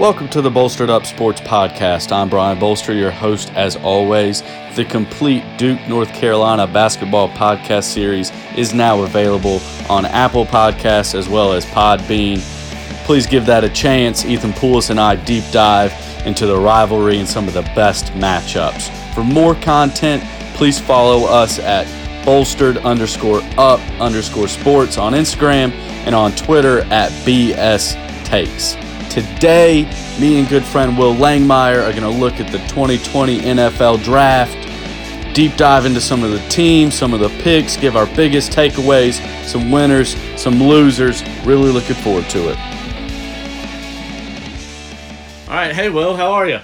Welcome to the Bolstered Up Sports Podcast. I'm Brian Bolster, your host as always. The complete Duke, North Carolina basketball podcast series is now available on Apple Podcasts as well as Podbean. Please give that a chance. Ethan Poulos and I deep dive into the rivalry and some of the best matchups. For more content, please follow us at bolstered underscore up underscore sports on Instagram and on Twitter at BS Takes. Today, me and good friend Wil Langmeyer are going to look at the 2020 NFL Draft, deep dive into some of the teams, some of the picks, give our biggest takeaways, some winners, some losers. Really looking forward to it. All right, hey Wil, how are you?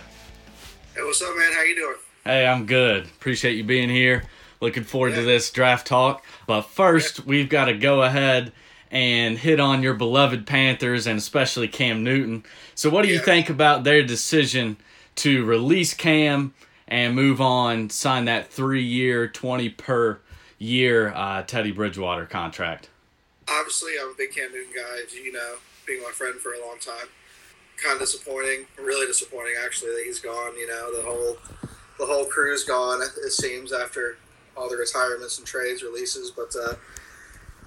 Hey, what's up, man? How you doing? Hey, I'm good. Appreciate you being here. Looking forward yeah. to this draft talk. But first, yeah. we've got to go ahead and hit on your beloved Panthers and especially Cam Newton. So, what do you think about their decision to release Cam and move on, sign that three year, 20 per year uh, Teddy Bridgewater contract? Obviously, I'm a big Cam Newton guy, you know, being my friend for a long time. Kind of disappointing, really disappointing actually that he's gone. You know, the whole the whole crew's gone. It seems after all the retirements and trades releases, but uh,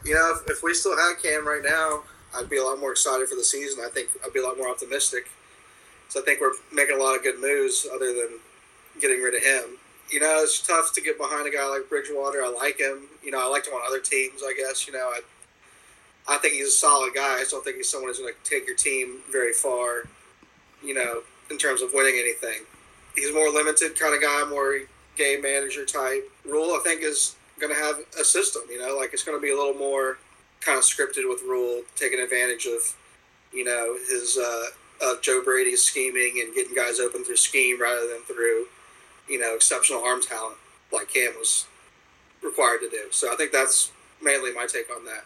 you know, if, if we still had Cam right now, I'd be a lot more excited for the season. I think I'd be a lot more optimistic. So I think we're making a lot of good moves other than getting rid of him. You know, it's tough to get behind a guy like Bridgewater. I like him. You know, I liked him on other teams, I guess. You know, I, I think he's a solid guy. I just don't think he's someone who's going to take your team very far, you know, in terms of winning anything. He's more limited kind of guy, more game manager type. Rhule, I think, is going to have a system. You know, like it's going to be a little more kind of scripted with Rhule taking advantage of you know his uh, of Joe Brady's scheming and getting guys open through scheme rather than through you know exceptional arm talent like Cam was required to do. So I think that's mainly my take on that.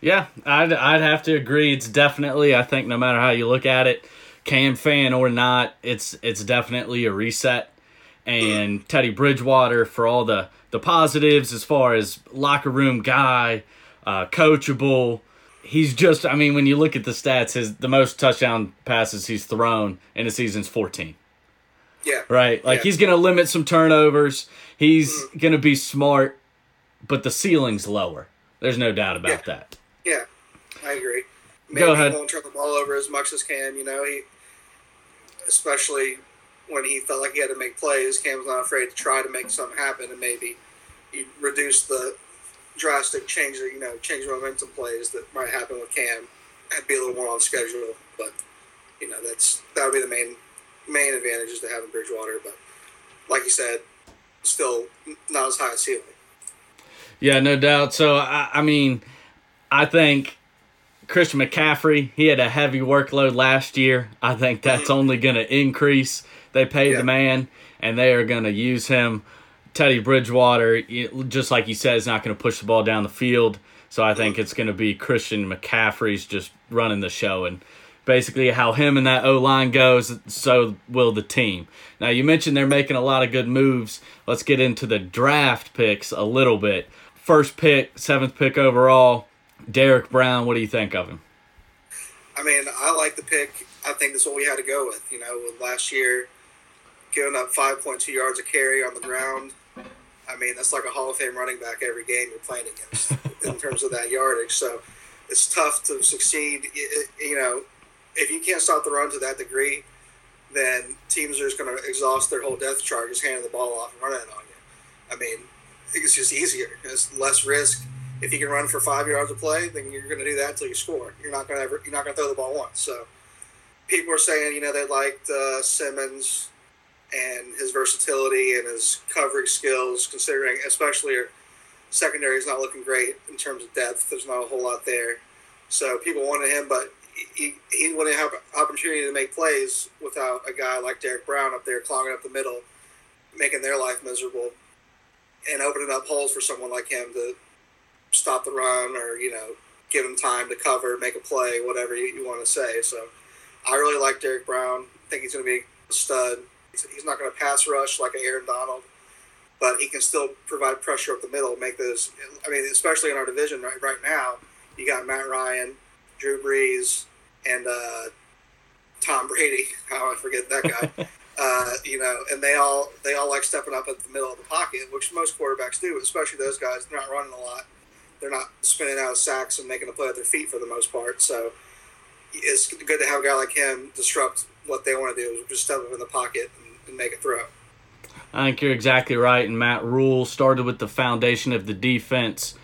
Yeah, I'd I'd have to agree. It's definitely I think no matter how you look at it, Cam fan or not, it's it's definitely a reset. And mm. Teddy Bridgewater for all the the positives as far as locker room guy, uh, coachable. He's just, I mean, when you look at the stats, his the most touchdown passes he's thrown in a season's 14. Yeah. Right? Like yeah. he's going to limit some turnovers. He's mm-hmm. going to be smart, but the ceiling's lower. There's no doubt about yeah. that. Yeah. I agree. Maybe Go ahead. He won't turn the ball over as much as Cam, you know, he especially when he felt like he had to make plays, Cam was not afraid to try to make something happen, and maybe you reduce the drastic change, you know, change momentum plays that might happen with Cam and be a little more on schedule. But you know, that's that would be the main main advantages to having Bridgewater. But like you said, still not as high a ceiling. Yeah, no doubt. So I, I mean, I think Christian McCaffrey, he had a heavy workload last year. I think that's mm-hmm. only going to increase. They paid yeah. the man, and they are going to use him. Teddy Bridgewater, just like he said, is not going to push the ball down the field. So I think it's going to be Christian McCaffrey's just running the show. And basically, how him and that O line goes, so will the team. Now, you mentioned they're making a lot of good moves. Let's get into the draft picks a little bit. First pick, seventh pick overall, Derrick Brown. What do you think of him? I mean, I like the pick. I think that's what we had to go with. You know, last year giving up 5.2 yards a carry on the ground. I mean, that's like a Hall of Fame running back every game you're playing against in terms of that yardage. So it's tough to succeed. You know, if you can't stop the run to that degree, then teams are just going to exhaust their whole depth chart, just handing the ball off and running it on you. I mean, it's just easier. It's less risk. If you can run for five yards of play, then you're going to do that until you score. You're not going to ever. You're not going to throw the ball once. So people are saying, you know, they liked uh, Simmons and his versatility and his coverage skills, considering especially our secondary is not looking great in terms of depth. There's not a whole lot there. So people wanted him, but he, he wouldn't have opportunity to make plays without a guy like Derrick Brown up there clogging up the middle, making their life miserable, and opening up holes for someone like him to stop the run or, you know, give him time to cover, make a play, whatever you, you want to say. So I really like Derrick Brown. I think he's going to be a stud. He's not going to pass rush like Aaron Donald, but he can still provide pressure up the middle, make those. I mean, especially in our division right, right now, you got Matt Ryan, Drew Brees, and uh, Tom Brady. How I forget that guy. uh, you know, and they all they all like stepping up at the middle of the pocket, which most quarterbacks do, especially those guys. They're not running a lot. They're not spinning out of sacks and making a play at their feet for the most part. So it's good to have a guy like him disrupt what they want to do, is just step up in the pocket and, and make a throw. I think you're exactly right. And Matt Rhule started with the foundation of the defense,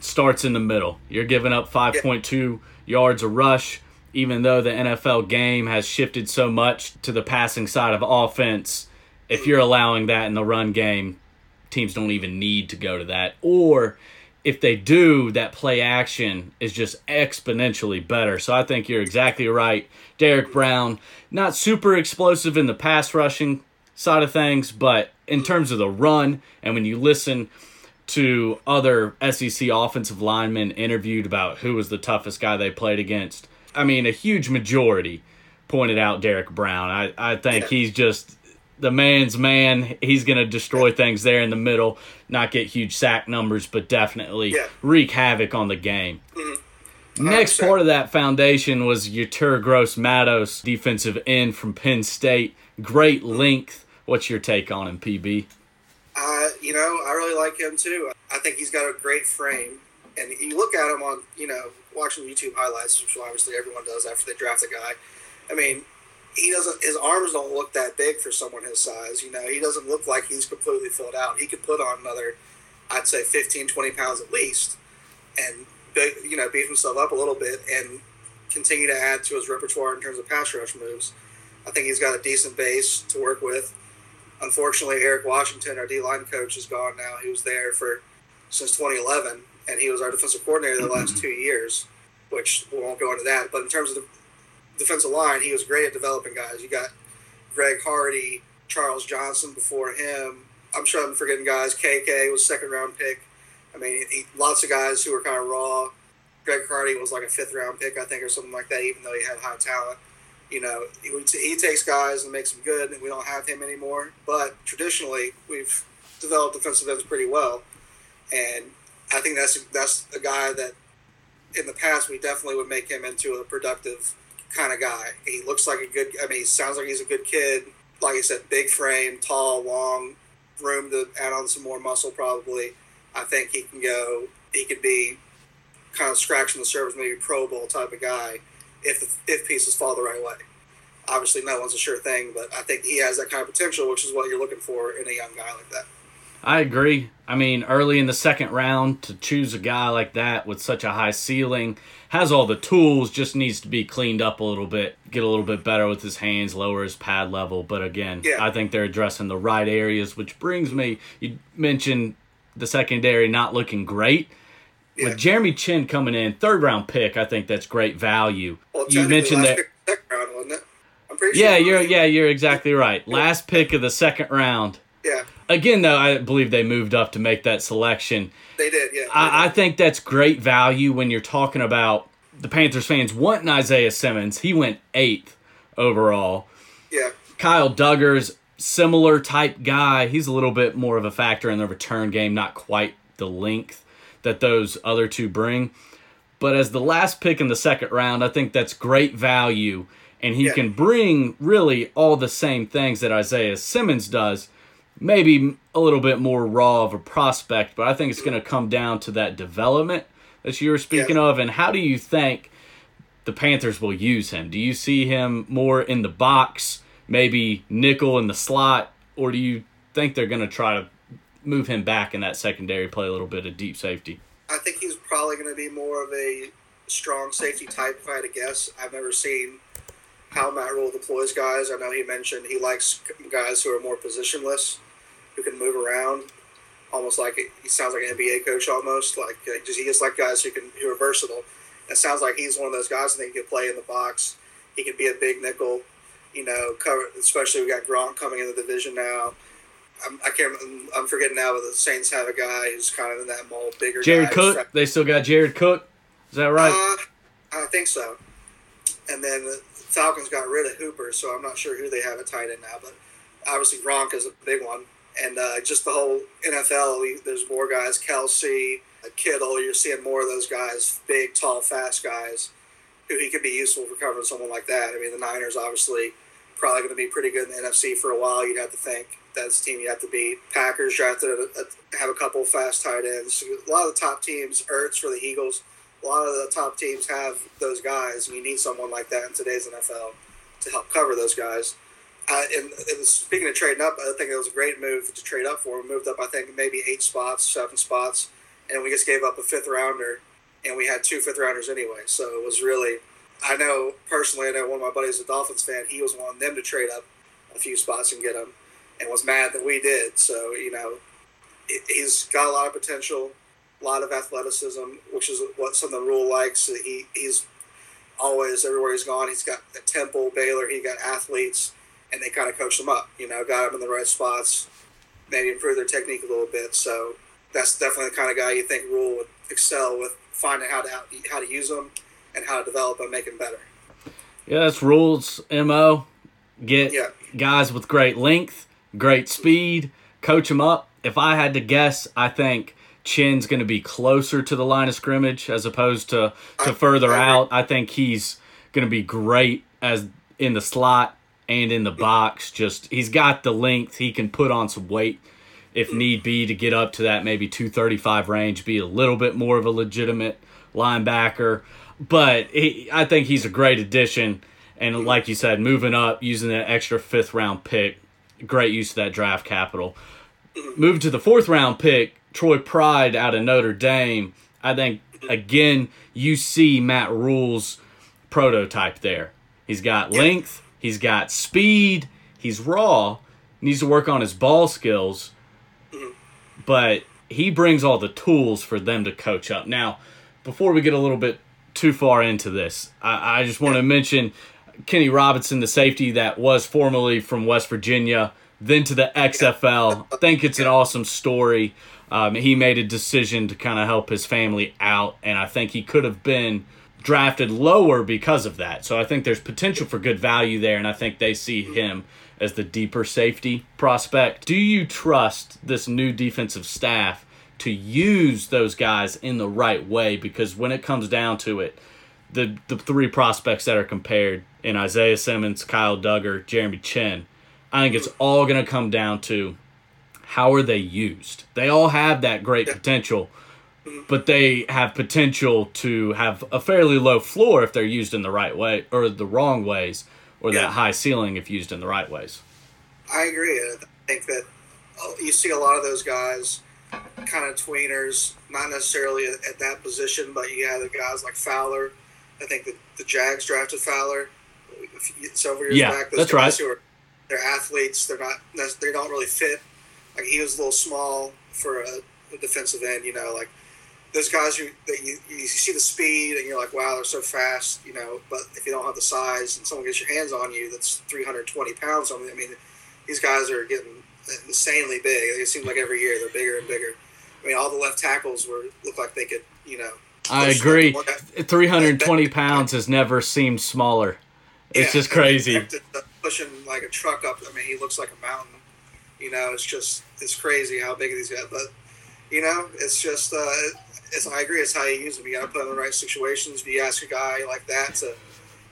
starts in the middle. You're giving up 5.2 yeah. yards a rush, even though the NFL game has shifted so much to the passing side of offense. If you're allowing that in the run game, teams don't even need to go to that. Or if they do, that play action is just exponentially better. So I think you're exactly right. Derrick Brown, not super explosive in the pass rushing side of things, but in terms of the run, and when you listen to other SEC offensive linemen interviewed about who was the toughest guy they played against, I mean, a huge majority pointed out Derrick Brown. I, I think he's just the man's man. He's going to destroy things there in the middle, not get huge sack numbers, but definitely yeah. wreak havoc on the game. Mm-hmm. Next part of that foundation was Yetur Gross Matos, defensive end from Penn State. Great length. What's your take on him, PB? Uh, you know, I really like him too. I think he's got a great frame. And you look at him on, you know, watching YouTube highlights, which obviously everyone does after they draft a guy. I mean, he doesn't his arms don't look that big for someone his size you know? He doesn't look like he's completely filled out. He could put on another i'd say 15 20 pounds at least and you know beef himself up a little bit and continue to add to his repertoire in terms of pass rush moves. I think he's got a decent base to work with. Unfortunately eric washington our d-line coach is gone now. He was there for since 2011 and he was our defensive coordinator the last two years which we won't go into that. But in terms of the defensive line, he was great at developing guys. You got Greg Hardy, Charles Johnson before him. I'm sure I'm forgetting guys. KK was second round pick. I mean, he, lots of guys who were kind of raw. Greg Hardy was like a fifth round pick, I think, or something like that, even though he had high talent. You know, he, he takes guys and makes them good, and we don't have him anymore. But traditionally, we've developed defensive ends pretty well, and I think that's that's a guy that in the past we definitely would make him into a productive kind of guy. He looks like a good. I mean, he sounds like he's a good kid. Like I said, big frame, tall, long, room to add on some more muscle. Probably, I think he can go. He could be kind of scratching the surface, maybe Pro Bowl type of guy, if if pieces fall the right way. Obviously, no one's a sure thing, but I think he has that kind of potential, which is what you're looking for in a young guy like that. I agree. I mean, early in the second round to choose a guy like that with such a high ceiling, has all the tools, just needs to be cleaned up a little bit, get a little bit better with his hands, lower his pad level. But again, yeah. I think they're addressing the right areas, which brings me, you mentioned the secondary not looking great. Yeah. With Jeremy Chinn coming in, third round pick, I think that's great value. Well, you mentioned that. Round. I'm pretty yeah, sure you're yeah, you're exactly right. Last pick of the second round. Yeah. Again, though, I believe they moved up to make that selection. They did, yeah. I. I, think that's great value when you're talking about the Panthers fans wanting Isaiah Simmons. He went eighth overall. Yeah. Kyle Dugger's similar type guy. He's a little bit more of a factor in the return game, not quite the length that those other two bring. But as the last pick in the second round, I think that's great value. And he yeah. can bring really all the same things that Isaiah Simmons does maybe a little bit more raw of a prospect, but I think it's going to come down to that development that you were speaking yeah. of. And how do you think the Panthers will use him? Do you see him more in the box, maybe nickel in the slot, or do you think they're going to try to move him back in that secondary, play a little bit of deep safety? I think he's probably going to be more of a strong safety type, if I had to guess. I've never seen how Matt Rhule deploys guys. I know he mentioned he likes guys who are more positionless who can move around, almost like he sounds like an NBA coach almost. Like just he just like guys who can who are versatile. It sounds like he's one of those guys. I think he can play in the box. He can be a big nickel. You know, cover especially we got Gronk coming in the division now. I'm, I can't. I'm forgetting now, but the Saints have a guy who's kind of in that mold, bigger. Jared Cook. They still got Jared Cook. Is that right? Uh, I think so. And then the Falcons got rid of Hooper, so I'm not sure who they have at tight end now. But obviously Gronk is a big one and uh, just the whole NFL. There's more guys, Kelce, Kittle. You're seeing more of those guys, big, tall, fast guys. who he could be useful for covering someone like that. I mean, the Niners obviously probably going to be pretty good in the NFC for a while. You'd have to think that's the team you have to beat. Packers drafted a, a, have a couple fast tight ends. A lot of the top teams, Ertz for the Eagles. A lot of the top teams have those guys, you need someone like that in today's NFL to help cover those guys. Uh, and it was, speaking of trading up, I think it was a great move to trade up for. We moved up, I think, maybe eight spots, seven spots, and we just gave up a fifth rounder, and we had two fifth rounders anyway. So it was really, I know personally, I know one of my buddies, a Dolphins fan, he was wanting them to trade up a few spots and get him, and was mad that we did. So you know, he's got a lot of potential, a lot of athleticism, which is what some of the rule likes. He he's always everywhere he's gone. He's got a Temple, Baylor. He got athletes and they kind of coached them up. You know, got them in the right spots, maybe improve their technique a little bit. So that's definitely the kind of guy you think Rhule would excel with finding how to how to use them and how to develop and make them better. Yeah, that's Rhule's mo. Get yeah. guys with great length, great speed, coach them up. If I had to guess, I think Chinn's going to be closer to the line of scrimmage as opposed to to I, further I out. I think he's going to be great as in the slot and in the box. Just he's got the length. He can put on some weight if need be to get up to that maybe 235 range, be a little bit more of a legitimate linebacker. But he, I think he's a great addition. And like you said, moving up, using that extra fifth round pick, great use of that draft capital. Moving to the fourth round pick, Troy Pride out of Notre Dame. I think, again, you see Matt Rhule's prototype there. He's got length, He's got speed. He's raw. Needs to work on his ball skills. But he brings all the tools for them to coach up. Now, before we get a little bit too far into this, I, I just want to mention Kenny Robinson, the safety that was formerly from West Virginia, then to the XFL. I think it's an awesome story. Um, he made a decision to kind of help his family out, and I think he could have been drafted lower because of that. So I think there's potential for good value there, and I think they see him as the deeper safety prospect. Do you trust this new defensive staff to use those guys in the right way? Because when it comes down to it, the the three prospects that are compared in Isaiah Simmons, Kyle Dugger, Jeremy Chinn, I think it's all going to come down to how are they used. They all have that great potential but they have potential to have a fairly low floor if they're used in the right way or the wrong ways, or yeah. that high ceiling if used in the right ways. I agree. I think that oh, you see a lot of those guys, kind of tweeners, not necessarily at that position, but you have the guys like Fowler. I think that the Jags drafted Fowler uh, several years yeah, back. Those that's right. Who are, they're athletes. They're not. They don't really fit. Like he was a little small for a, a defensive end. You know, like those guys who that you, you see the speed and you're like, wow, they're so fast, you know. But if you don't have the size and someone gets your hands on you, that's 320 pounds. I mean, these guys are getting insanely big. It seems like every year they're bigger and bigger. I mean, all the left tackles were look like they could, you know. I agree. 320 pounds has never seemed smaller. It's yeah, just crazy. Pushing like a truck up. I mean, he looks like a mountain. You know, it's just it's crazy how big these guys. But you know, it's just uh, it's, I agree. It's how you use them. You got to put them in the right situations. If you ask a guy like that to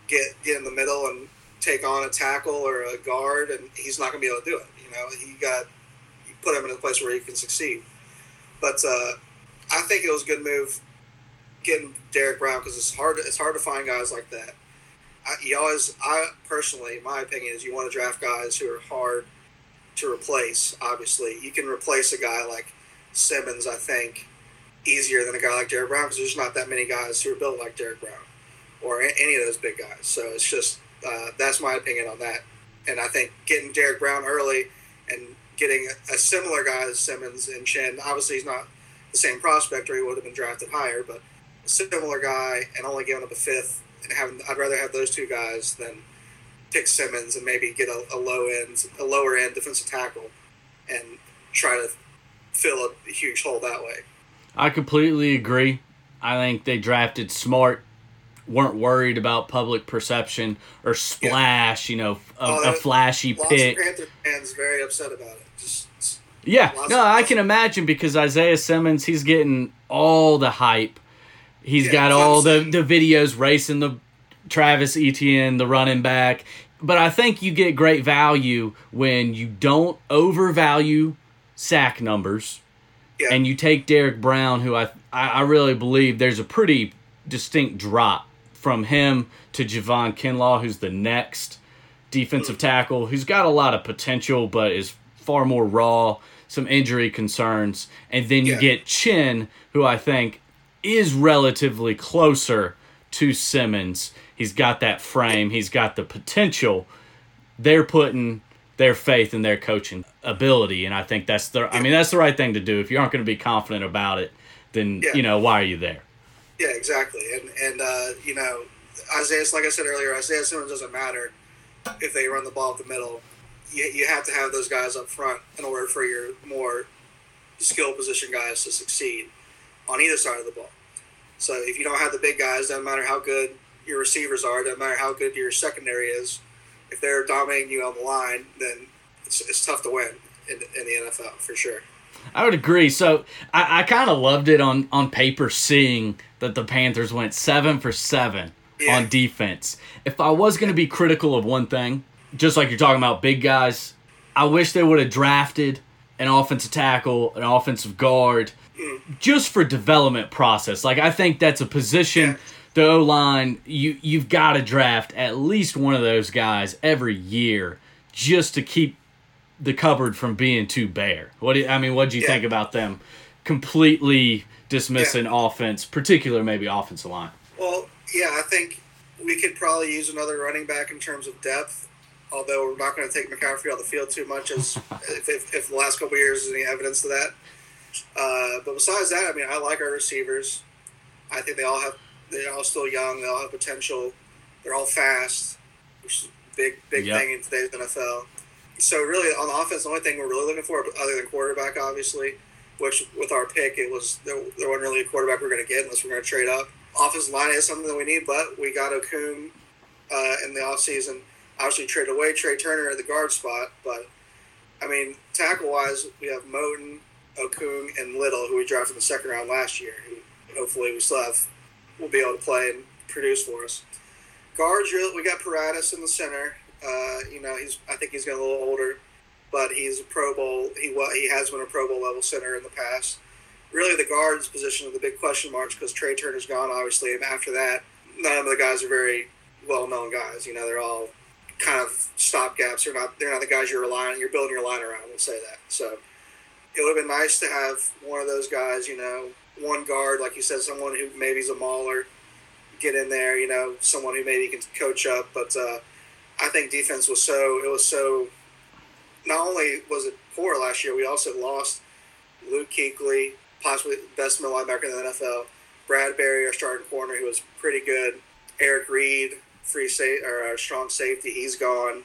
get get in the middle and take on a tackle or a guard, and he's not going to be able to do it. You know, you got you put him in a place where he can succeed. But uh, I think it was a good move getting Derrick Brown because it's hard. It's hard to find guys like that. I, you always, I personally, my opinion is you want to draft guys who are hard to replace. Obviously, you can replace a guy like Simmons. I think easier than a guy like Derrick Brown because there's not that many guys who are built like Derrick Brown or any of those big guys. So it's just uh, that's my opinion on that. And I think getting Derrick Brown early and getting a, a similar guy as Simmons and Chinn, obviously he's not the same prospect or he would have been drafted higher, but a similar guy and only giving up a fifth and having I'd rather have those two guys than pick Simmons and maybe get a, a low end, a lower end defensive tackle and try to fill a huge hole that way. I completely agree. I think they drafted smart, weren't worried about public perception or splash. Yeah. You know, a, uh, a flashy lots pick. Of Panther fans very upset about it. Just, yeah, no, I can imagine because Isaiah Simmons, he's getting all the hype. He's yeah, got all the, the videos racing the Travis Etienne, the running back. But I think you get great value when you don't overvalue sack numbers Yeah. and you take Derrick Brown, who I, I really believe there's a pretty distinct drop from him to Javon Kinlaw, who's the next defensive mm-hmm. tackle, who's got a lot of potential but is far more raw, some injury concerns, and then you Yeah. get Chinn, who I think is relatively closer to Simmons. He's got that frame, he's got the potential. They're putting their faith in their coaching ability, and I think that's the. I mean, that's the right thing to do. If you aren't going to be confident about it, then Yeah. you know why are you there? Yeah, exactly. And and uh, you know, Isaiah, like I said earlier, Isaiah Simmons doesn't matter if they run the ball up the middle. You, you have to have those guys up front in order for your more skill position guys to succeed on either side of the ball. So if you don't have the big guys, doesn't matter how good your receivers are, doesn't matter how good your secondary is. If they're dominating you on the line, then it's, it's tough to win in, in the NFL for sure. I would agree. So I, I kind of loved it on on paper, seeing that the Panthers went seven for seven Yeah. on defense. If I was going to be critical of one thing, just like you're talking about big guys, I wish they would have drafted an offensive tackle, an offensive guard, hmm. just for development process. Like I think that's a position. Yeah. The O line, you you've got to draft at least one of those guys every year just to keep the cupboard from being too bare. What do you, I mean? What do you Yeah. think about them completely dismissing offense, particular maybe offensive line? Well, yeah, I think we could probably use another running back in terms of depth. Although we're not going to take McCaffrey off the field too much, as if, if, if the last couple of years is any evidence of that. Uh, but besides that, I mean, I like our receivers. I think they all have they're all still young. They all have potential. They're all fast, which is a big big Yep. thing in today's NFL. So really, on the offense, the only thing we're really looking for, other than quarterback, obviously, which with our pick, it was there, there wasn't really a quarterback we're going to get unless we're going to trade up. Offensive line is something that we need, but we got Okung uh, in the offseason. Obviously, trade away Trey Turner at the guard spot, but I mean, tackle wise, we have Moton, Okung, and Little, who we drafted in the second round last year. Who hopefully we still have will be able to play and produce for us. Guards, we got Paradis in the center. Uh, you know, he's I think he's getting a little older, but he's a Pro Bowl. He he has been a Pro Bowl level center in the past. Really, the guards position are the big question marks because Trey Turner's gone, obviously, and after that, none of the guys are very well known guys. You know, they're all kind of stopgaps. They're not they're not the guys you're relying you're building your line around. We'll say that. So it would have been nice to have one of those guys. You know, one guard like you said, someone who maybe is a mauler, get in there. You know, someone who maybe can coach up. But uh, I think defense was so it was so. Not only was it poor last year, we also lost Luke Kuechly, possibly best middle linebacker in the NFL. Bradberry, our starting corner, who was pretty good. Eric Reid, free sa- or our strong safety, he's gone.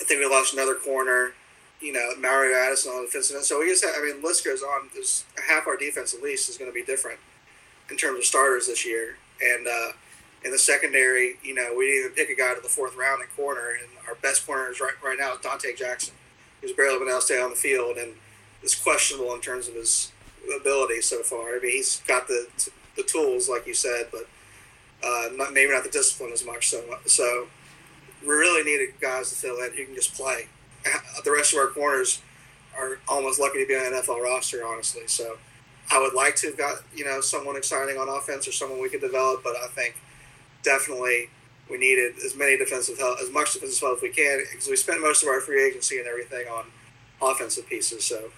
I think we lost another corner. You know, Mario Addison on the defensive end. So we just, have, I mean, list goes on. There's half our defense at least is going to be different in terms of starters this year. And uh, in the secondary, you know, we didn't even pick a guy to the fourth round at corner, and our best corner is right right now is Donte Jackson, who's barely been able to stay on the field and is questionable in terms of his ability so far. I mean, he's got the the tools, like you said, but uh, not, maybe not the discipline as much. So, so we really needed guys to fill in who can just play. The rest of our corners are almost lucky to be on an NFL roster, honestly. So, I would like to have got you know someone exciting on offense or someone we could develop, but I think definitely we needed as many defensive help, as much defensive help as we can, because we spent most of our free agency and everything on offensive pieces. So,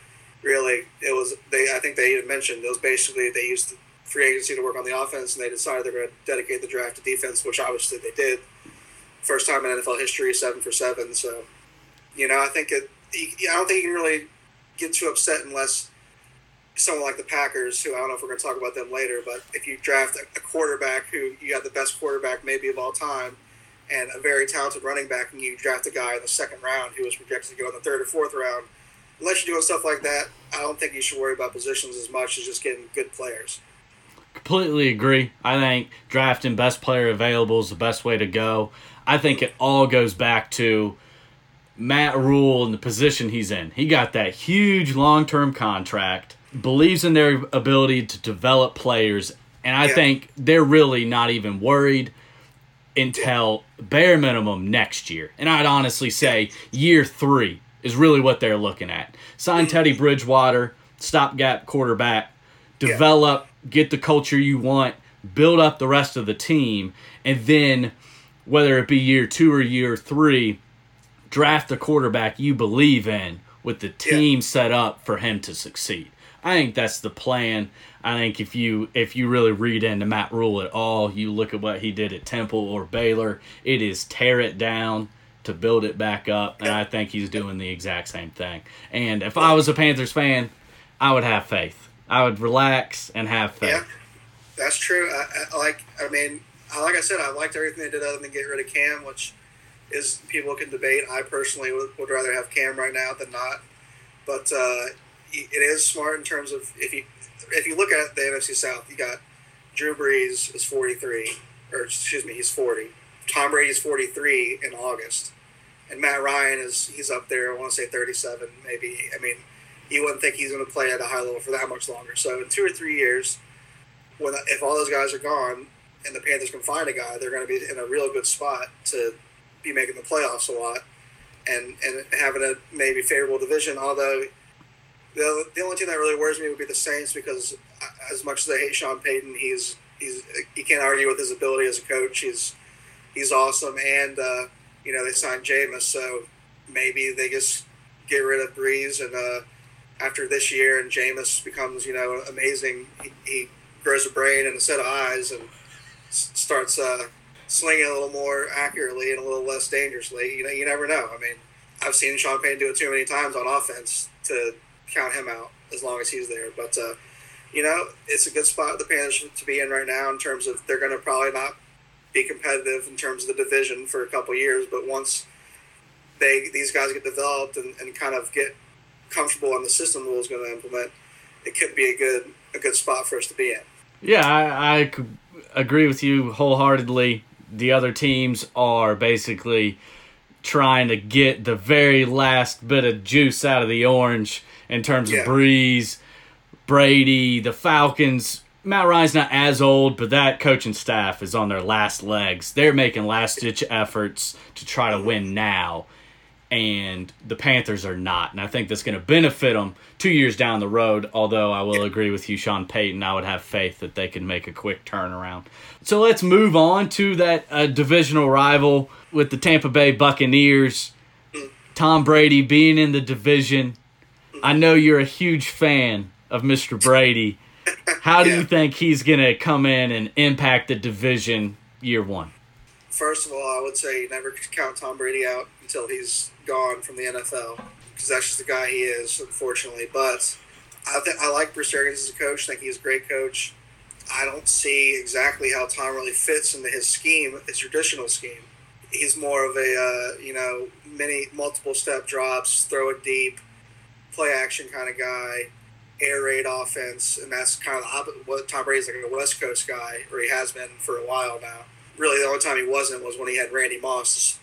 really, it was they. I think they even mentioned it was basically they used free agency to work on the offense, and they decided they're going to dedicate the draft to defense, which obviously they did. First time in NFL history, seven for seven. So, you know, I think it. I don't think you can really get too upset unless someone like the Packers, who I don't know if we're going to talk about them later, but if you draft a, quarterback who you have the best quarterback maybe of all time, and a very talented running back, and you draft a guy in the second round who was projected to go in the third or fourth round, unless you're doing stuff like that, I don't think you should worry about positions as much as just getting good players. Completely agree. I think drafting best player available is the best way to go. I think it all goes back to Matt Rhule and the position he's in. He got that huge long term contract, believes in their ability to develop players, and I Yeah. think they're really not even worried until bare minimum next year. And I'd honestly say year three is really what they're looking at. Sign Mm-hmm. Teddy Bridgewater, stopgap quarterback, develop, get the culture you want, build up the rest of the team, and then whether it be year two or year three, draft the quarterback you believe in with the team set up for him to succeed. I think that's the plan. I think if you if you really read into Matt Rhule at all, you look at what he did at Temple or Baylor, it is tear it down to build it back up, and I think he's doing the exact same thing. And if I was a Panthers fan, I would have faith. I would relax and have faith. Yeah, that's true. I, I like. I mean, like I said, I liked everything they did other than get rid of Cam, which is people can debate. I personally would, would rather have Cam right now than not. But uh, it is smart in terms of if you if you look at the NFC South, you got Drew Brees is forty three, or excuse me, he's forty. Tom Brady's forty three in August, and Matt Ryan is he's up there. I want to say thirty seven, maybe. I mean, you wouldn't think he's going to play at a high level for that much longer. So in two or three years, when if all those guys are gone and the Panthers can find a guy, they're going to be in a real good spot to be making the playoffs a lot and and having a maybe favorable division. Although the the only team that really worries me would be the Saints because as much as I hate Sean Payton, he's he's you can't argue with his ability as a coach. He's he's awesome, and uh, you know they signed Jameis, so maybe they just get rid of Brees and. Uh, after this year and Jameis becomes, you know, amazing, he, he grows a brain and a set of eyes and starts uh, slinging a little more accurately and a little less dangerously. You know, you never know. I mean, I've seen Sean Payne do it too many times on offense to count him out as long as he's there. But, uh, you know, it's a good spot the Panthers to be in right now in terms of they're going to probably not be competitive in terms of the division for a couple years. But once they these guys get developed and, and kind of get comfortable on the system is going to implement, it could be a good a good spot for us to be in. Yeah, I, I agree with you wholeheartedly. The other teams are basically trying to get the very last bit of juice out of the orange in terms Yeah. of Brees, Brady, the Falcons. Matt Ryan's not as old, but that coaching staff is on their last legs. They're making last ditch efforts to try to win now and the Panthers are not. And I think that's going to benefit them two years down the road. Although I will agree with you, Sean Payton, I would have faith that they can make a quick turnaround. So let's move on to that uh, divisional rival with the Tampa Bay Buccaneers. Tom Brady being in the division. I know you're a huge fan of Mr. Brady. How do Yeah. you think he's going to come in and impact the division year one? First of all, I would say never count Tom Brady out until he's gone from the NFL because that's just the guy he is, unfortunately. But I think I like Bruce Arians as a coach. I think he's a great coach. I don't see exactly how Tom really fits into his scheme, his traditional scheme. He's more of a uh, you know many multiple step drops, throw it deep, play action kind of guy, air raid offense, and that's kind of. What Tom Brady's like a West Coast guy, or he has been for a while now. Really, the only time he wasn't was when he had Randy Moss,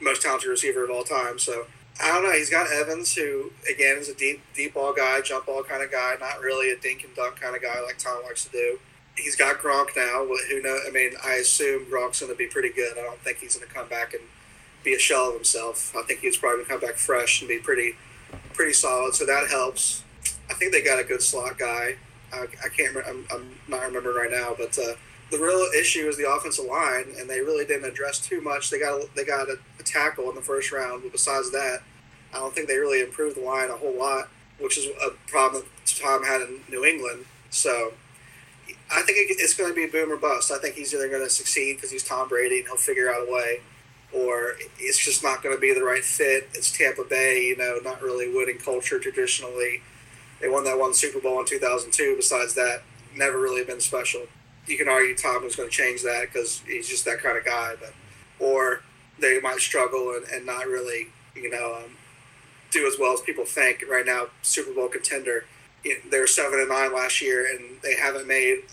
most talented receiver of all time. So I don't know. He's got Evans, who again is a deep deep ball guy, jump ball kind of guy, not really a dink and dunk kind of guy like Tom likes to do. He's got Gronk now. Who know? I mean, I assume Gronk's going to be pretty good. I don't think he's going to come back and be a shell of himself. I think he's probably going to come back fresh and be pretty pretty solid. So that helps. I think they got a good slot guy. I, I can't. I'm, I'm not remembering right now, but uh, the real issue is the offensive line, and they really didn't address too much. They got they got a, a tackle in the first round, but besides that, I don't think they really improved the line a whole lot, which is a problem that Tom had in New England. So I think it, it's going to be boom or bust. I think he's either going to succeed because he's Tom Brady and he'll figure out a way, or it's just not going to be the right fit. It's Tampa Bay, you know, not really winning culture traditionally. They won that one Super Bowl in 2002. Besides that, never really been special. You can argue Tom was going to change that because he's just that kind of guy, but or they might struggle and, and not really, you know, um, do as well as people think. Right now, Super Bowl contender. They were seven and nine last year, and they haven't made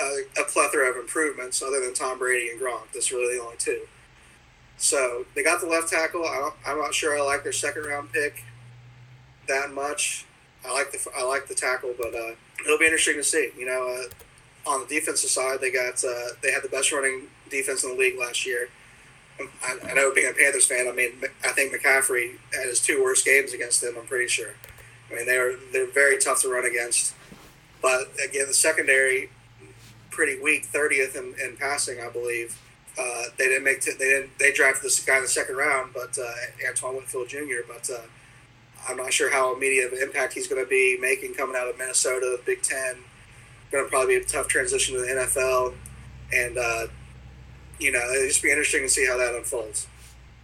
a, a plethora of improvements other than Tom Brady and Gronk. That's really the only two. So they got the left tackle. I I'm not sure I like their second round pick that much. I like the I like the tackle, but uh, it'll be interesting to see. You know, uh, on the defensive side, they got uh, they had the best running defense in the league last year. I, I know being a Panthers fan, I mean, I think McCaffrey had his two worst games against them. I'm pretty sure. I mean, they're they're very tough to run against. But again, the secondary pretty weak, 30th in, in passing, I believe. Uh, they didn't make t- they didn't they drafted this guy in the second round, but uh, Antoine Winfield Jr. But uh, I'm not sure how immediate of an impact he's going to be making coming out of Minnesota, Big Ten. Going to probably be a tough transition to the NFL, and uh, you know it'll just be interesting to see how that unfolds.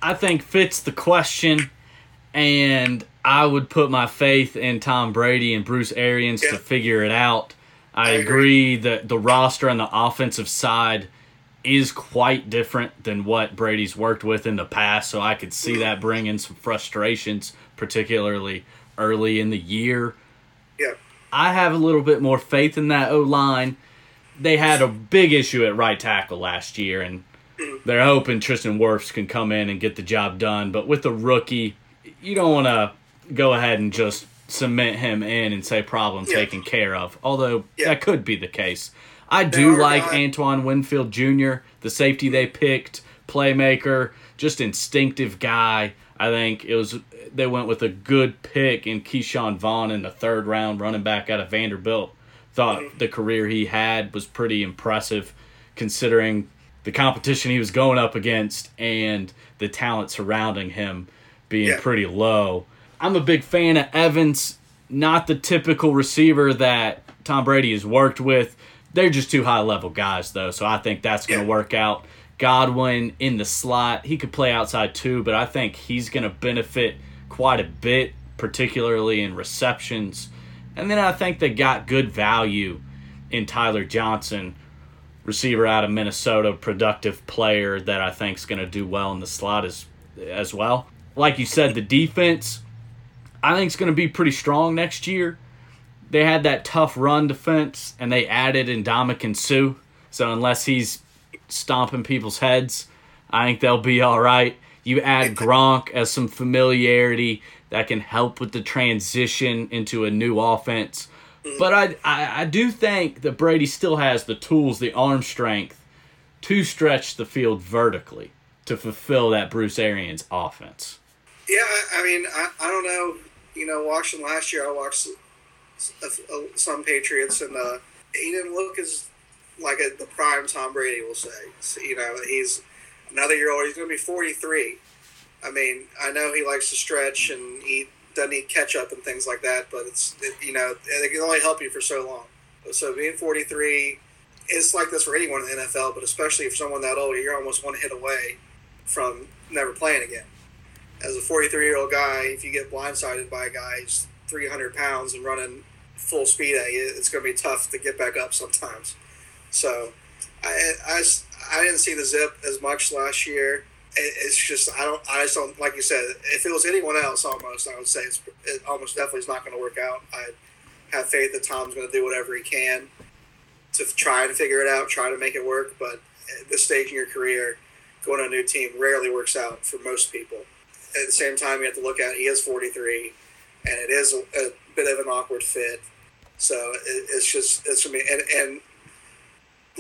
I think fits the question, and I would put my faith in Tom Brady and Bruce Arians yeah. to figure it out. I, I agree. agree that the roster on the offensive side is quite different than what Brady's worked with in the past, so I could see that bringing some frustrations, particularly early in the year. I have a little bit more faith in that O line. They had a big issue at right tackle last year, and they're hoping Tristan Wirfs can come in and get the job done. But with the rookie, you don't want to go ahead and just cement him in and say problem yeah. taken care of. Although yeah. that could be the case. I do like not. Antoine Winfield Jr., the safety they picked, playmaker, just instinctive guy. I think it was they went with a good pick in Ke'Shawn Vaughn in the third round, running back out of Vanderbilt. Thought the career he had was pretty impressive, considering the competition he was going up against and the talent surrounding him being yeah. pretty low. I'm a big fan of Evans, not the typical receiver that Tom Brady has worked with. They're just two high level guys, though, so I think that's going to yeah. work out. Godwin in the slot, he could play outside too, but I think he's going to benefit quite a bit, particularly in receptions. And then I think they got good value in Tyler Johnson, receiver out of Minnesota, productive player that I think is going to do well in the slot as as well. Like you said, the defense I think it's going to be pretty strong next year. They had that tough run defense, and they added Ndamukong Suh. So unless he's stomping people's heads, I think they'll be all right. You add Gronk as some familiarity that can help with the transition into a new offense. But I, I, I do think that Brady still has the tools, the arm strength to stretch the field vertically to fulfill that Bruce Arians offense. Yeah, I mean, I, I don't know you know, watching last year, I watched some Patriots, and uh, he didn't look as like a, the prime Tom Brady will say. So, you know, he's another year old. He's going to be 43. I mean, I know he likes to stretch and he doesn't eat ketchup and things like that, but it's, it, you know, it can only help you for so long. So being 43, it's like this for anyone in the NFL, but especially if someone that old, you're almost one hit away from never playing again as a 43 year old guy, if you get blindsided by a guy who's 300 pounds and running full speed at you, it's going to be tough to get back up sometimes. So I, I, I didn't see the zip as much last year. it's just I don't I just don't like you said. If it was anyone else, almost I would say it's it almost definitely is not going to work out. I have faith that Tom's going to do whatever he can to try and figure it out, try to make it work. But at this stage in your career, going to a new team rarely works out for most people at the same time, you have to look at he is 43, and it is a, a bit of an awkward fit. So it, it's just it's gonna be and and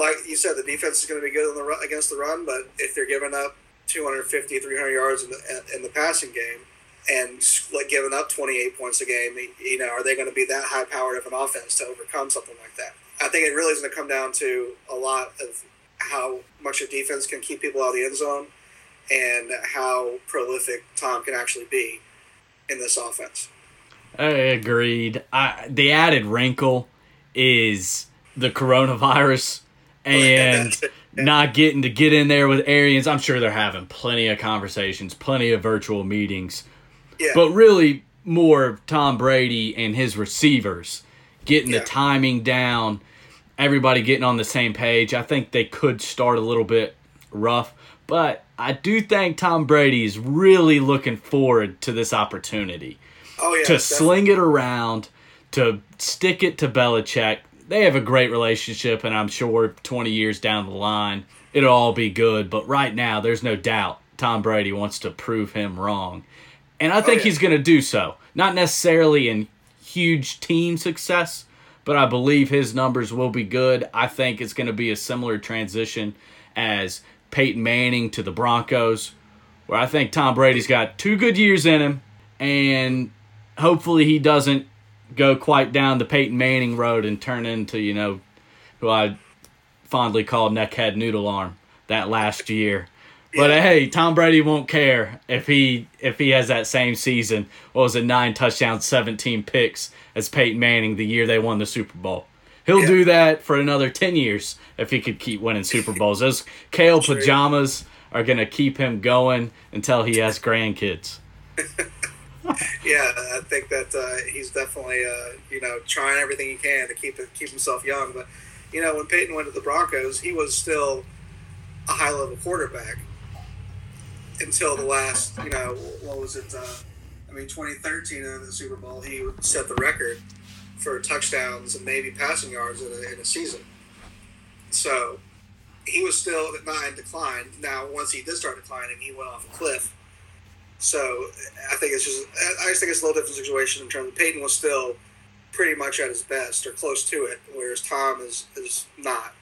like you said, the defense is going to be good the run, against the run, but if they're giving up 250, 300 yards in the, in the passing game and like giving up 28 points a game, you know, are they going to be that high powered of an offense to overcome something like that? I think it really is going to come down to a lot of how much your defense can keep people out of the end zone and how prolific Tom can actually be in this offense. I agreed. I, the added wrinkle is the coronavirus and not getting to get in there with Arians. I'm sure they're having plenty of conversations, plenty of virtual meetings. Yeah. But really, more Tom Brady and his receivers getting yeah. the timing down, everybody getting on the same page. I think they could start a little bit rough, but I do think Tom Brady is really looking forward to this opportunity. Oh, yeah, to definitely. sling it around, to stick it to Belichick. They have a great relationship, and I'm sure 20 years down the line, it'll all be good. But right now, there's no doubt Tom Brady wants to prove him wrong. And I oh, think oh, yeah. he's going to do so. Not necessarily in huge team success, but I believe his numbers will be good. I think it's going to be a similar transition as Peyton Manning to the Broncos, where I think Tom Brady's got two good years in him, and hopefully he doesn't go quite down the Peyton Manning road and turn into, you know, who I fondly called neckhead noodle arm that last year. But Yeah. hey, Tom Brady won't care if he if he has that same season. What was it, nine touchdowns, seventeen picks as Peyton Manning the year they won the Super Bowl. He'll Yeah. do that for another ten years if he could keep winning Super Bowls. Those kale pajamas are gonna keep him going until he has grandkids. Yeah, I think that uh, he's definitely uh, you know trying everything he can to keep keep himself young. But you know when Peyton went to the Broncos, he was still a high level quarterback until the last you know what was it? Uh, I mean, 2013 in the Super Bowl, he set the record for touchdowns and maybe passing yards in a, in a season. So he was still not in decline. Now, once he did start declining, he went off a cliff. So I think it's just I just think it's a little different situation in terms of Peyton was still pretty much at his best or close to it, whereas Tom is is not.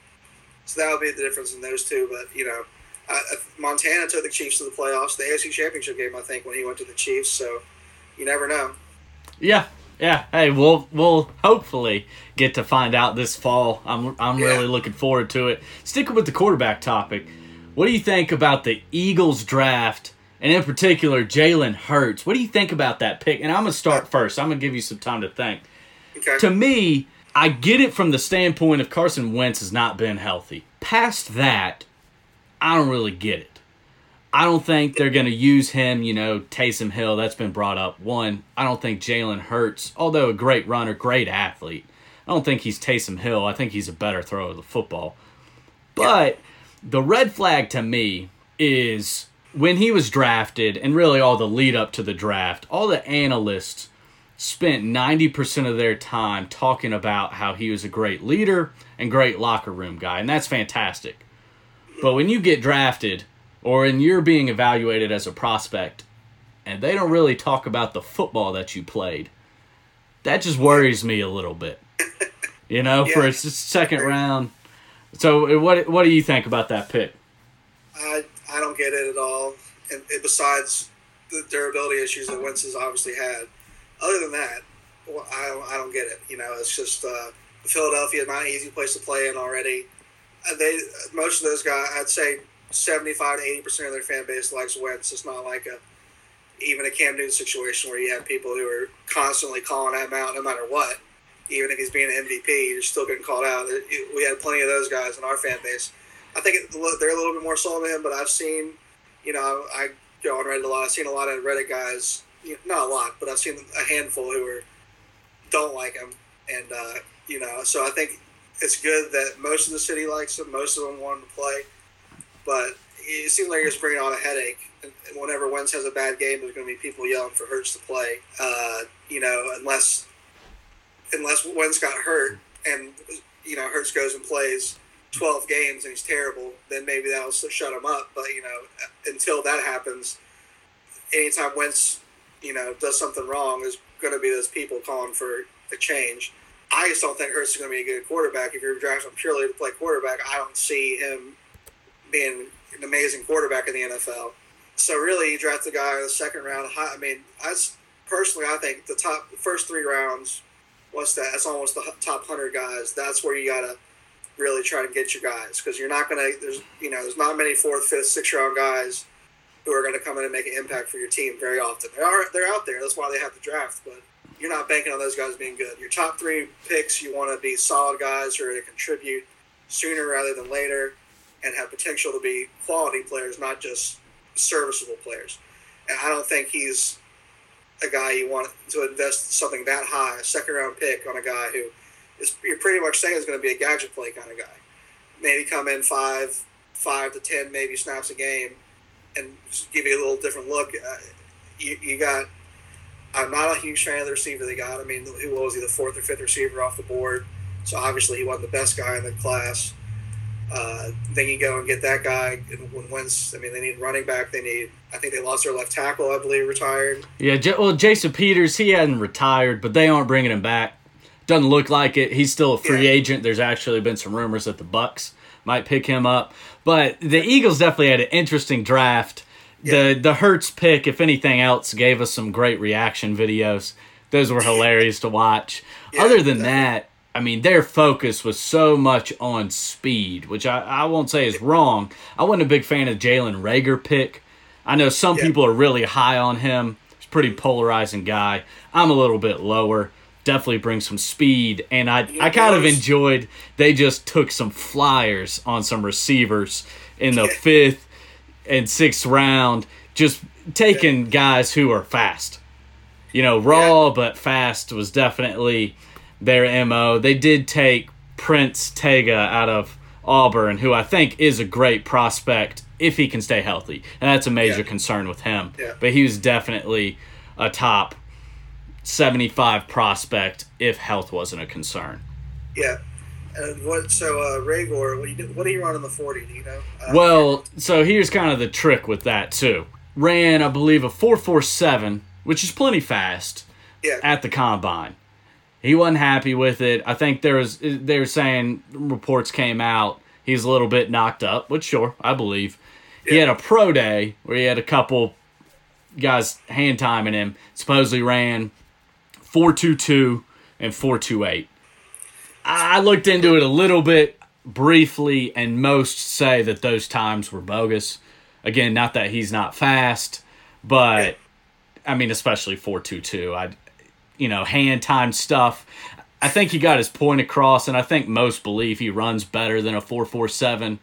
So that would be the difference in those two. But you know, uh, Montana took the Chiefs to the playoffs, the AFC Championship game, I think, when he went to the Chiefs. So you never know. Yeah, yeah. Hey, we'll we'll hopefully get to find out this fall. I'm I'm Yeah. really looking forward to it. Sticking with the quarterback topic, what do you think about the Eagles draft, and in particular Jalen Hurts? What do you think about that pick? And I'm gonna start first. I'm gonna give you some time to think. Okay. To me, I get it from the standpoint of Carson Wentz has not been healthy. Past that, I don't really get it. I don't think they're going to use him, you know, Taysom Hill. That's been brought up. One, I don't think Jalen Hurts, although a great runner, great athlete, I don't think he's Taysom Hill. I think he's a better thrower of the football. But the red flag to me is when he was drafted and really all the lead up to the draft, all the analysts spent 90% of their time talking about how he was a great leader and great locker room guy, and that's fantastic. But when you get drafted or when you're being evaluated as a prospect and they don't really talk about the football that you played, that just worries me a little bit. You know, for Yeah. a s- second round. So, uh, what what do you think about that pick? I I don't get it at all. And, and besides the durability issues that Wentz has obviously had, other than that, well, I don't, I don't get it. You know, it's just uh, Philadelphia is not an easy place to play in already. Uh, They most of those guys, I'd say seventy five to eighty percent of their fan base likes Wentz. It's not like a even a Cam Newton situation where you have people who are constantly calling him out no matter what. Even if he's being an MVP, you're still getting called out. It- it- We had plenty of those guys in our fan base. I think they're a little bit more sold him, but I've seen, you know, I go on Reddit a lot. I've seen a lot of Reddit guys, you know, not a lot, but I've seen a handful who are don't like him, and uh, you know, so I think it's good that most of the city likes him. Most of them want him to play, but it seems like he's bringing on a headache. And whenever Wentz has a bad game, there's going to be people yelling for Hurts to play. Uh, you know, unless unless Wentz got hurt and you know Hurts goes and plays 12 games and he's terrible, then maybe that'll shut him up. But you know, until that happens, anytime Wentz you know does something wrong, there's going to be those people calling for a change. I just don't think Hurts is going to be a good quarterback. If you're drafting purely to play quarterback, I don't see him being an amazing quarterback in the NFL. So really, you draft the guy in the second round. I mean, I personally, I think the top first three rounds, what's that? That's almost the top hundred guys. That's where you gotta really try to get your guys because you're not gonna. There's you know, there's not many fourth, fifth, sixth round guys who are gonna come in and make an impact for your team very often. They are they're out there. That's why they have the draft, but. You're not banking on those guys being good. Your top three picks, you want to be solid guys who are going to contribute sooner rather than later and have potential to be quality players, not just serviceable players. And I don't think he's a guy you want to invest something that high, a second round pick on a guy who is you're pretty much saying is going to be a gadget play kind of guy. Maybe come in five, five to ten, maybe snaps a game, and give you a little different look. Uh, you, you got. I'm not a huge fan of the receiver they got. I mean, who was he, the fourth or fifth receiver off the board? So obviously he wasn't the best guy in the class. Uh, then you go and get that guy. And when Wentz, I mean, they need running back. They need. I think they lost their left tackle. I believe retired. Yeah, well, Jason Peters, he hadn't retired, but they aren't bringing him back. Doesn't look like it. He's still a free Yeah. agent. There's actually been some rumors that the Bucks might pick him up. But the Eagles definitely had an interesting draft. The the Hurts pick, if anything else, gave us some great reaction videos. Those were hilarious to watch. Yeah, Other than that, I mean, their focus was so much on speed, which I, I won't say is wrong. I wasn't a big fan of Jalen Reagor pick. I know some Yeah. people are really high on him. He's a pretty polarizing guy. I'm a little bit lower. Definitely brings some speed, and I I kind of enjoyed. They just took some flyers on some receivers in the Yeah. fifth and sixth round, just taking guys who are fast. You know, raw but fast was definitely their MO. They did take Prince Tega out of Auburn, who I think is a great prospect if he can stay healthy. And that's a major Yeah. concern with him. Yeah. But he was definitely a top 75 prospect if health wasn't a concern. Yeah. And what? So uh, Reagor, what do you what do you run in the forty? Do you know? Uh, Well, so here's kind of the trick with that too. Ran, I believe, a 447, which is plenty fast yeah, at the combine. He wasn't happy with it. I think there was they were saying reports came out he's a little bit knocked up, which sure, I believe. He had a pro day where he had a couple guys hand timing him. Supposedly ran 422 and 428. I looked into it a little bit briefly, and most say that those times were bogus. Again, not that he's not fast, but I mean, especially 422. I, you know, hand time stuff. I think he got his point across, and I think most believe he runs better than a 447,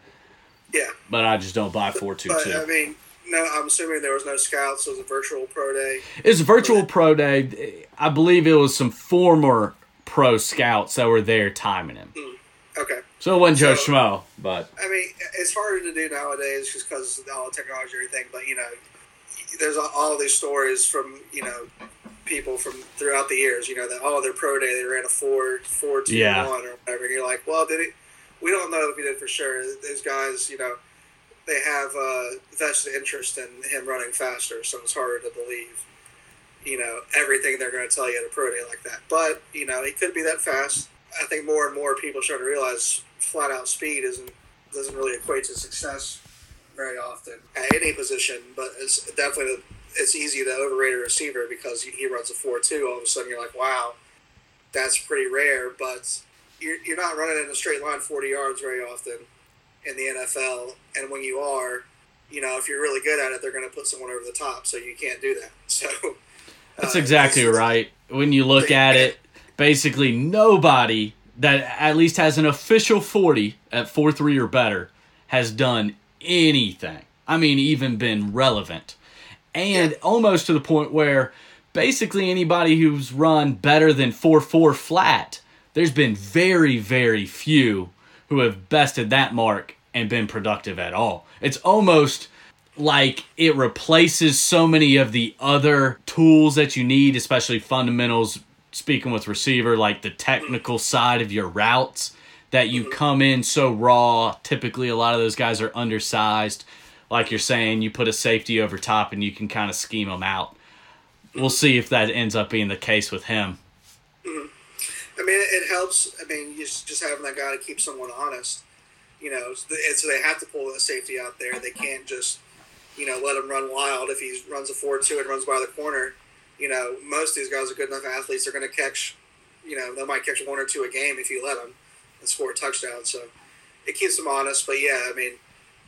yeah. but I just don't buy But I 422. mean, no, I'm assuming there was no scouts. It was a virtual pro day. It's a virtual pro day. I believe it was some former pro scouts that were there timing him. Hmm. Okay. So it wasn't Joe So- Schmo, but I mean, it's harder to do nowadays just because of all the technology and everything. But you know, there's all- all these stories from you know people from throughout the years. You know that oh, their pro day they ran a four four two Yeah. one or whatever. And you're like, well, did it? We don't know if he did for sure. These guys, you know, they have uh, vested interest in him running faster, so it's harder to believe. You know everything they're going to tell you at a pro day like that. But you know he could be that fast. I think more and more people are starting to realize flat out speed isn't doesn't really equate to success very often at any position. But it's definitely it's easy to overrate a receiver because he, runs a four two. All of a sudden, you're like, wow, that's pretty rare. But you're you're not running in a straight line forty yards very often in the NFL. And when you are, you know, if you're really good at it, they're going to put someone over the top. So you can't do that. So that's uh, exactly it's- right. When you look at it, basically nobody that at least has an official 40 at 4 3 or better has done anything. I mean, even been relevant. And Yeah. almost to the point where basically anybody who's run better than 4 4 flat, there's been very, very few who have bested that mark and been productive at all. It's almost like it replaces so many of the other tools that you need, especially fundamentals. Speaking with receiver, like the technical side of your routes, that you come in so raw. Typically, a lot of those guys are undersized. Like you're saying, you put a safety over top and you can kind of scheme them out. We'll see if that ends up being the case with him. Mm-hmm. I mean, it, helps. I mean, just having that guy to keep someone honest. You know, and so they have to pull that safety out there. They can't just, you know, let him run wild. If he runs a four two and runs by the corner, you know, most of these guys are good enough athletes. They're going to catch, you know, they might catch one or two a game if you let them and score a touchdown. So it keeps them honest. But yeah, I mean,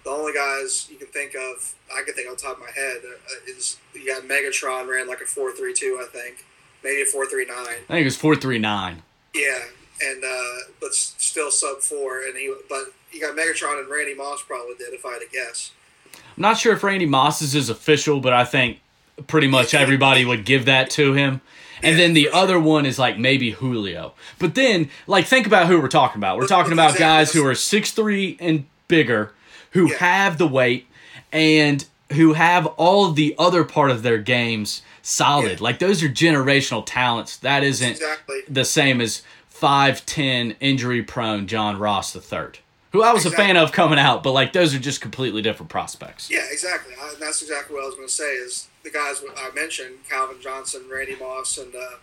the only guys you can think of, I can think on top of my head, uh, is you got Megatron ran like a four three two, I think, maybe a four three nine. I think it was 439. Yeah, and uh, but still sub four, and he but you got Megatron and Randy Moss probably did if I had to guess. I'm not sure if Randy Moss's is official, but I think pretty much everybody would give that to him. And Yeah, then the other one is like maybe Julio. But then, like, think about who we're talking about. We're talking about Exactly. guys who are six three and bigger, who Yeah. have the weight, and who have all of the other part of their games solid. Yeah. Like, those are generational talents. That isn't Exactly. the same as 5'10 injury prone John Ross III, who I was a fan of coming out, but like, those are just completely different prospects. Yeah, exactly. I, that's exactly what I was going to say. Is the guys I mentioned, Calvin Johnson, Randy Moss, and uh,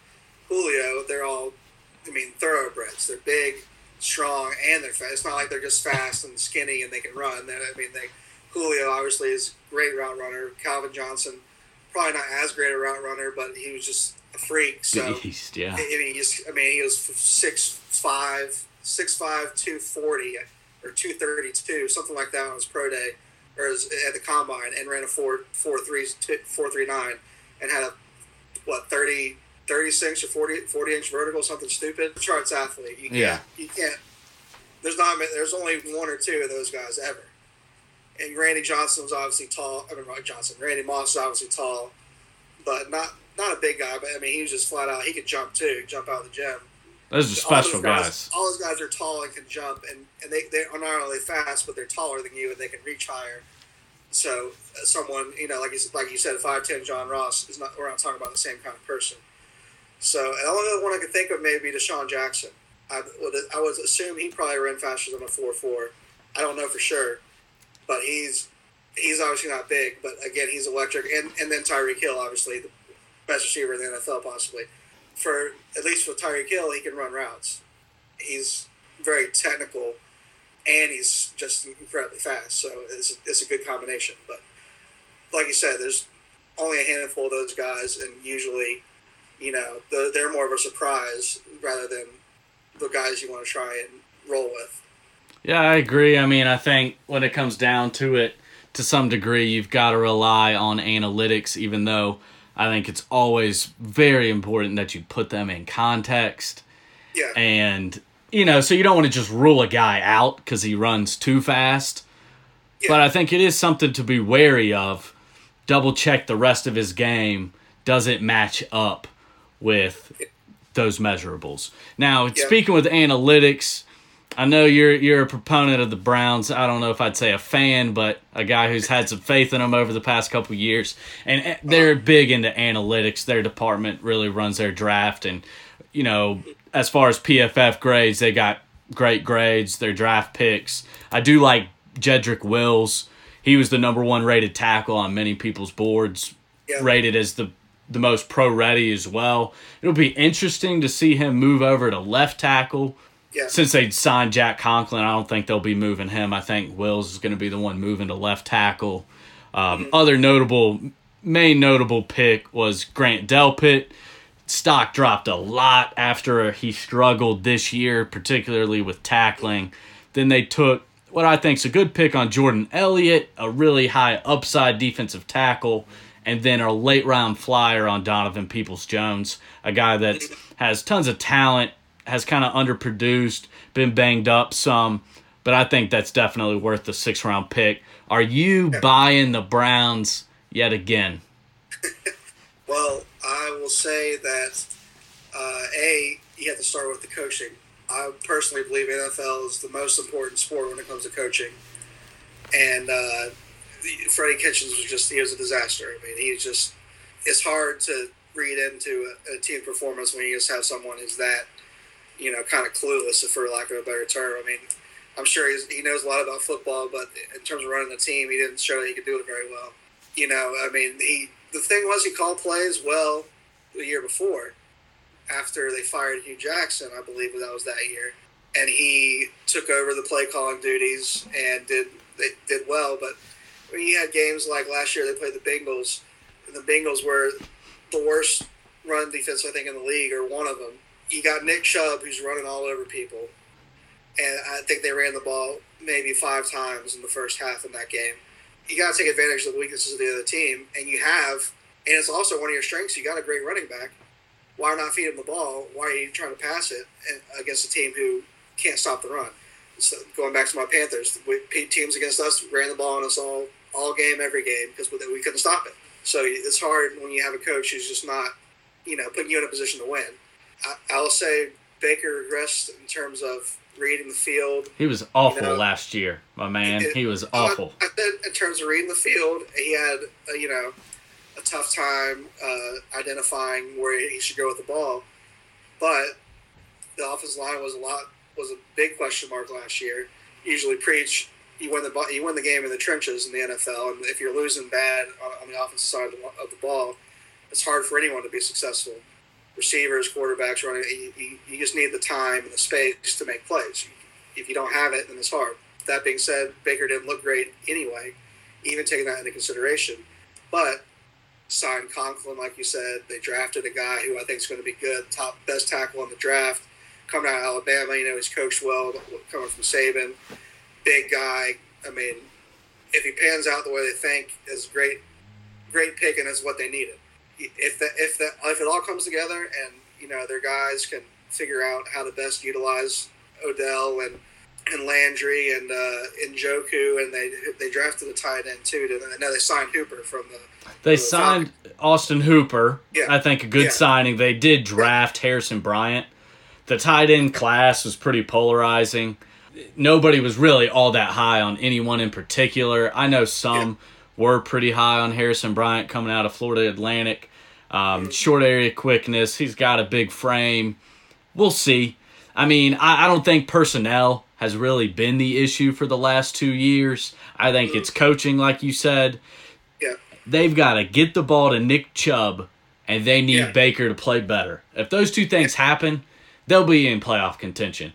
Julio? They're all, I mean, thoroughbreds. They're big. strong and they're fast. It's not like they're just fast and skinny and they can run. I mean, they Julio obviously is a great route runner. Calvin Johnson, probably not as great a route runner, but he was just a freak. So Beast, yeah. I mean, he's, I mean, he was six five, six five, two forty or two thirty two, something like that on his pro day or his, at the combine, and ran a four four three four three nine, and had a what 30, 36 or 40, 40 inch vertical, something stupid. Charts athlete. You can't, Yeah. You can't. There's not. There's only one or two of those guys ever. And Randy Johnson was obviously tall. I mean, Randy Johnson. Randy Moss is obviously tall, but not not a big guy. But I mean, he was just flat out. He could jump too. Jump out of the gym. Those are special all those guys. All those guys are tall and can jump, and, and they, they are not only fast, but they're taller than you, and they can reach higher. So uh, someone, you know, like you, like you said, five ten John Ross is not. We're not talking about the same kind of person. So the only other one I could think of maybe DeSean Jackson. I would I would assume he probably ran faster than a four four. I don't know for sure, but he's he's obviously not big. But again, he's electric, and and then Tyreek Hill, obviously the best receiver in the NFL, possibly. For at least with Tyreek Hill, he can run routes. He's very technical, and he's just incredibly fast. So it's it's a good combination. But like you said, there's only a handful of those guys, and usually, you know, they're, they're more of a surprise rather than the guys you want to try and roll with. Yeah, I agree. I mean, I think when it comes down to it, to some degree, you've got to rely on analytics, even though I think it's always very important that you put them in context. Yeah. And, you know, so you don't want to just rule a guy out because he runs too fast. Yeah. But I think it is something to be wary of. Double check the rest of his game. Does it match up with those measurables? Now, Yeah. speaking with analytics, I know you're you're a proponent of the Browns. I don't know if I'd say a fan, but a guy who's had some faith in them over the past couple of years. And eh, they're big into analytics. Their department really runs their draft, and you know, as far as PFF grades, they got great grades. Their draft picks. I do like Jedrick Wills. He was the number one rated tackle on many people's boards. Yeah. Rated as the the most pro ready as well. It'll be interesting to see him move over to left tackle Yeah. since they signed Jack Conklin, I don't think they'll be moving him. I think Wills is going to be the one moving to left tackle. Um, Other notable, main notable pick was Grant Delpit. Stock dropped a lot after he struggled this year, particularly with tackling. Then they took what I think is a good pick on Jordan Elliott, a really high upside defensive tackle, and then a late round flyer on Donovan Peoples Jones, a guy that has tons of talent, has kind of underproduced, been banged up some, but I think that's definitely worth the six round pick. Are you buying the Browns yet again? Well, I will say that uh, a you have to start with the coaching. I personally believe NFL is the most important sport when it comes to coaching, and uh, Freddie Kitchens was just he was a disaster. I mean, he's just it's hard to read into a, a team performance when you just have someone who's that you know kind of clueless, for lack of a better term. I mean, I'm sure he knows a lot about football, but in terms of running the team, he didn't show that he could do it very well. You know, I mean, he the thing was he called plays well the year before after they fired Hue Jackson, I believe that was that year, and he took over the play calling duties and did they did well. But when you had games like last year, they played the Bengals, and the Bengals were the worst run defense I think in the league, or one of them. You got Nick Chubb who's running all over people, and I think they ran the ball maybe five times in the first half in that game. You got to take advantage of the weaknesses of the other team, and you have, and it's also one of your strengths. You got a great running back. Why not feed him the ball? Why are you trying to pass it against a team who can't stop the run? So going back to my Panthers, teams against us ran the ball on us all all game, every game because we couldn't stop it. So it's hard when you have a coach who's just not, you know, putting you in a position to win. I, I'll say Baker regressed in terms of reading the field. He was awful You know, last year, my man. It- He was awful. I, said in terms of reading the field, he had uh, you know a tough time uh, identifying where he should go with the ball. But the offensive line was a lot was a big question mark last year. Usually preach you win the you win the game in the trenches in the NFL, and if you're losing bad on, on the offensive side of the, of the ball, it's hard for anyone to be successful. Receivers, quarterbacks running. You, you, you just need the time and the space to make plays. If you don't have it, then it's hard. That being said, Baker didn't look great anyway, even taking that into consideration. But signed Conklin, like you said. They drafted a guy who I think is going to be good, top best tackle in the draft, coming out of Alabama. You know, he's coached well, coming from Saban, big guy. I mean, if he pans out the way they think, is great, great pick, and is what they needed. If the, if the, if it all comes together, and you know their guys can figure out how to best utilize Odell and and Landry and uh, Njoku, and they they drafted a tight end too. I know they signed Hooper from the. They signed Falcons. Austin Hooper. Yeah. I think a good yeah. signing. They did draft yeah. Harrison Bryant. The tight end class was pretty polarizing. Nobody was really all that high on anyone in particular. I know some yeah. Were pretty high on Harrison Bryant coming out of Florida Atlantic. Um, short area quickness. He's got a big frame. We'll see. I mean, I, I don't think personnel has really been the issue for the last two years. I think it's coaching, like you said. Yeah. They've got to get the ball to Nick Chubb, and they need yeah. Baker to play better. If those two things happen, they'll be in playoff contention.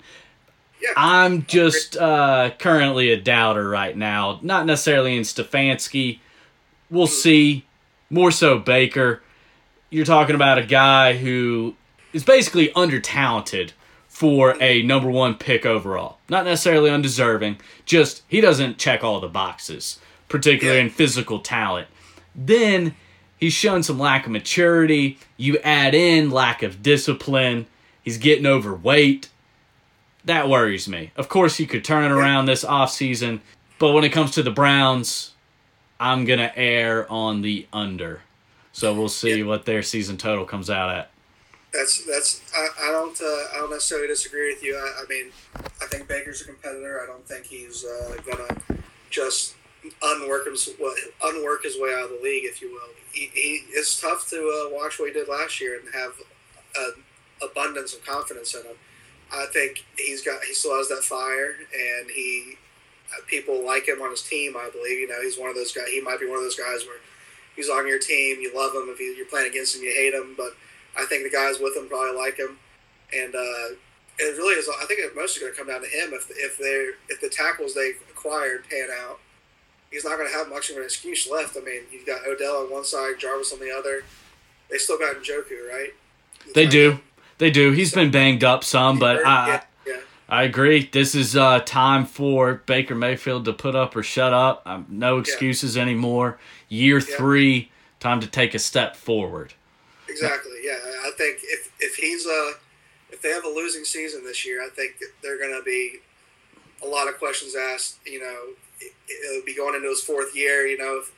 Yeah. I'm just uh, currently a doubter right now. Not necessarily in Stefanski. We'll mm-hmm. see. More so Baker. You're talking about a guy who is basically under talented for a number one pick overall. Not necessarily undeserving, just he doesn't check all the boxes, particularly yeah. in physical talent. Then he's shown some lack of maturity. You add in lack of discipline. He's getting overweight. That worries me. Of course, he could turn it around this offseason, but when it comes to the Browns, I'm going to err on the under. So we'll see yeah. what their season total comes out at that's that's I, I don't uh, I don't necessarily disagree with you. I, I, mean, I think Baker's a competitor. I don't think he's uh, gonna just unwork his unwork his way out of the league, if you will. He, he it's tough to uh, watch what he did last year and have an abundance of confidence in him. I think he's got he still has that fire, and he people like him on his team. I believe you know he's one of those guys. He might be one of those guys where he's on your team, you love him. If you're playing against him, you hate him, but I think the guys with him probably like him, and uh, it really is. I think it mostly going to come down to him if if they if the tackles they acquired pan out. He's not going to have much of an excuse left. I mean, you've got Odell on one side, Jarvis on the other. They still got Njoku, right? The they do. They do. He's been banged up some, but I, yeah, yeah. I agree. This is uh, time for Baker Mayfield to put up or shut up. Um, no excuses yeah. anymore. Year three, time to take a step forward. Exactly. Yeah, I think if if he's a if they have a losing season this year, I think they're going to be a lot of questions asked. You know, it, will be going into his fourth year. You know, if,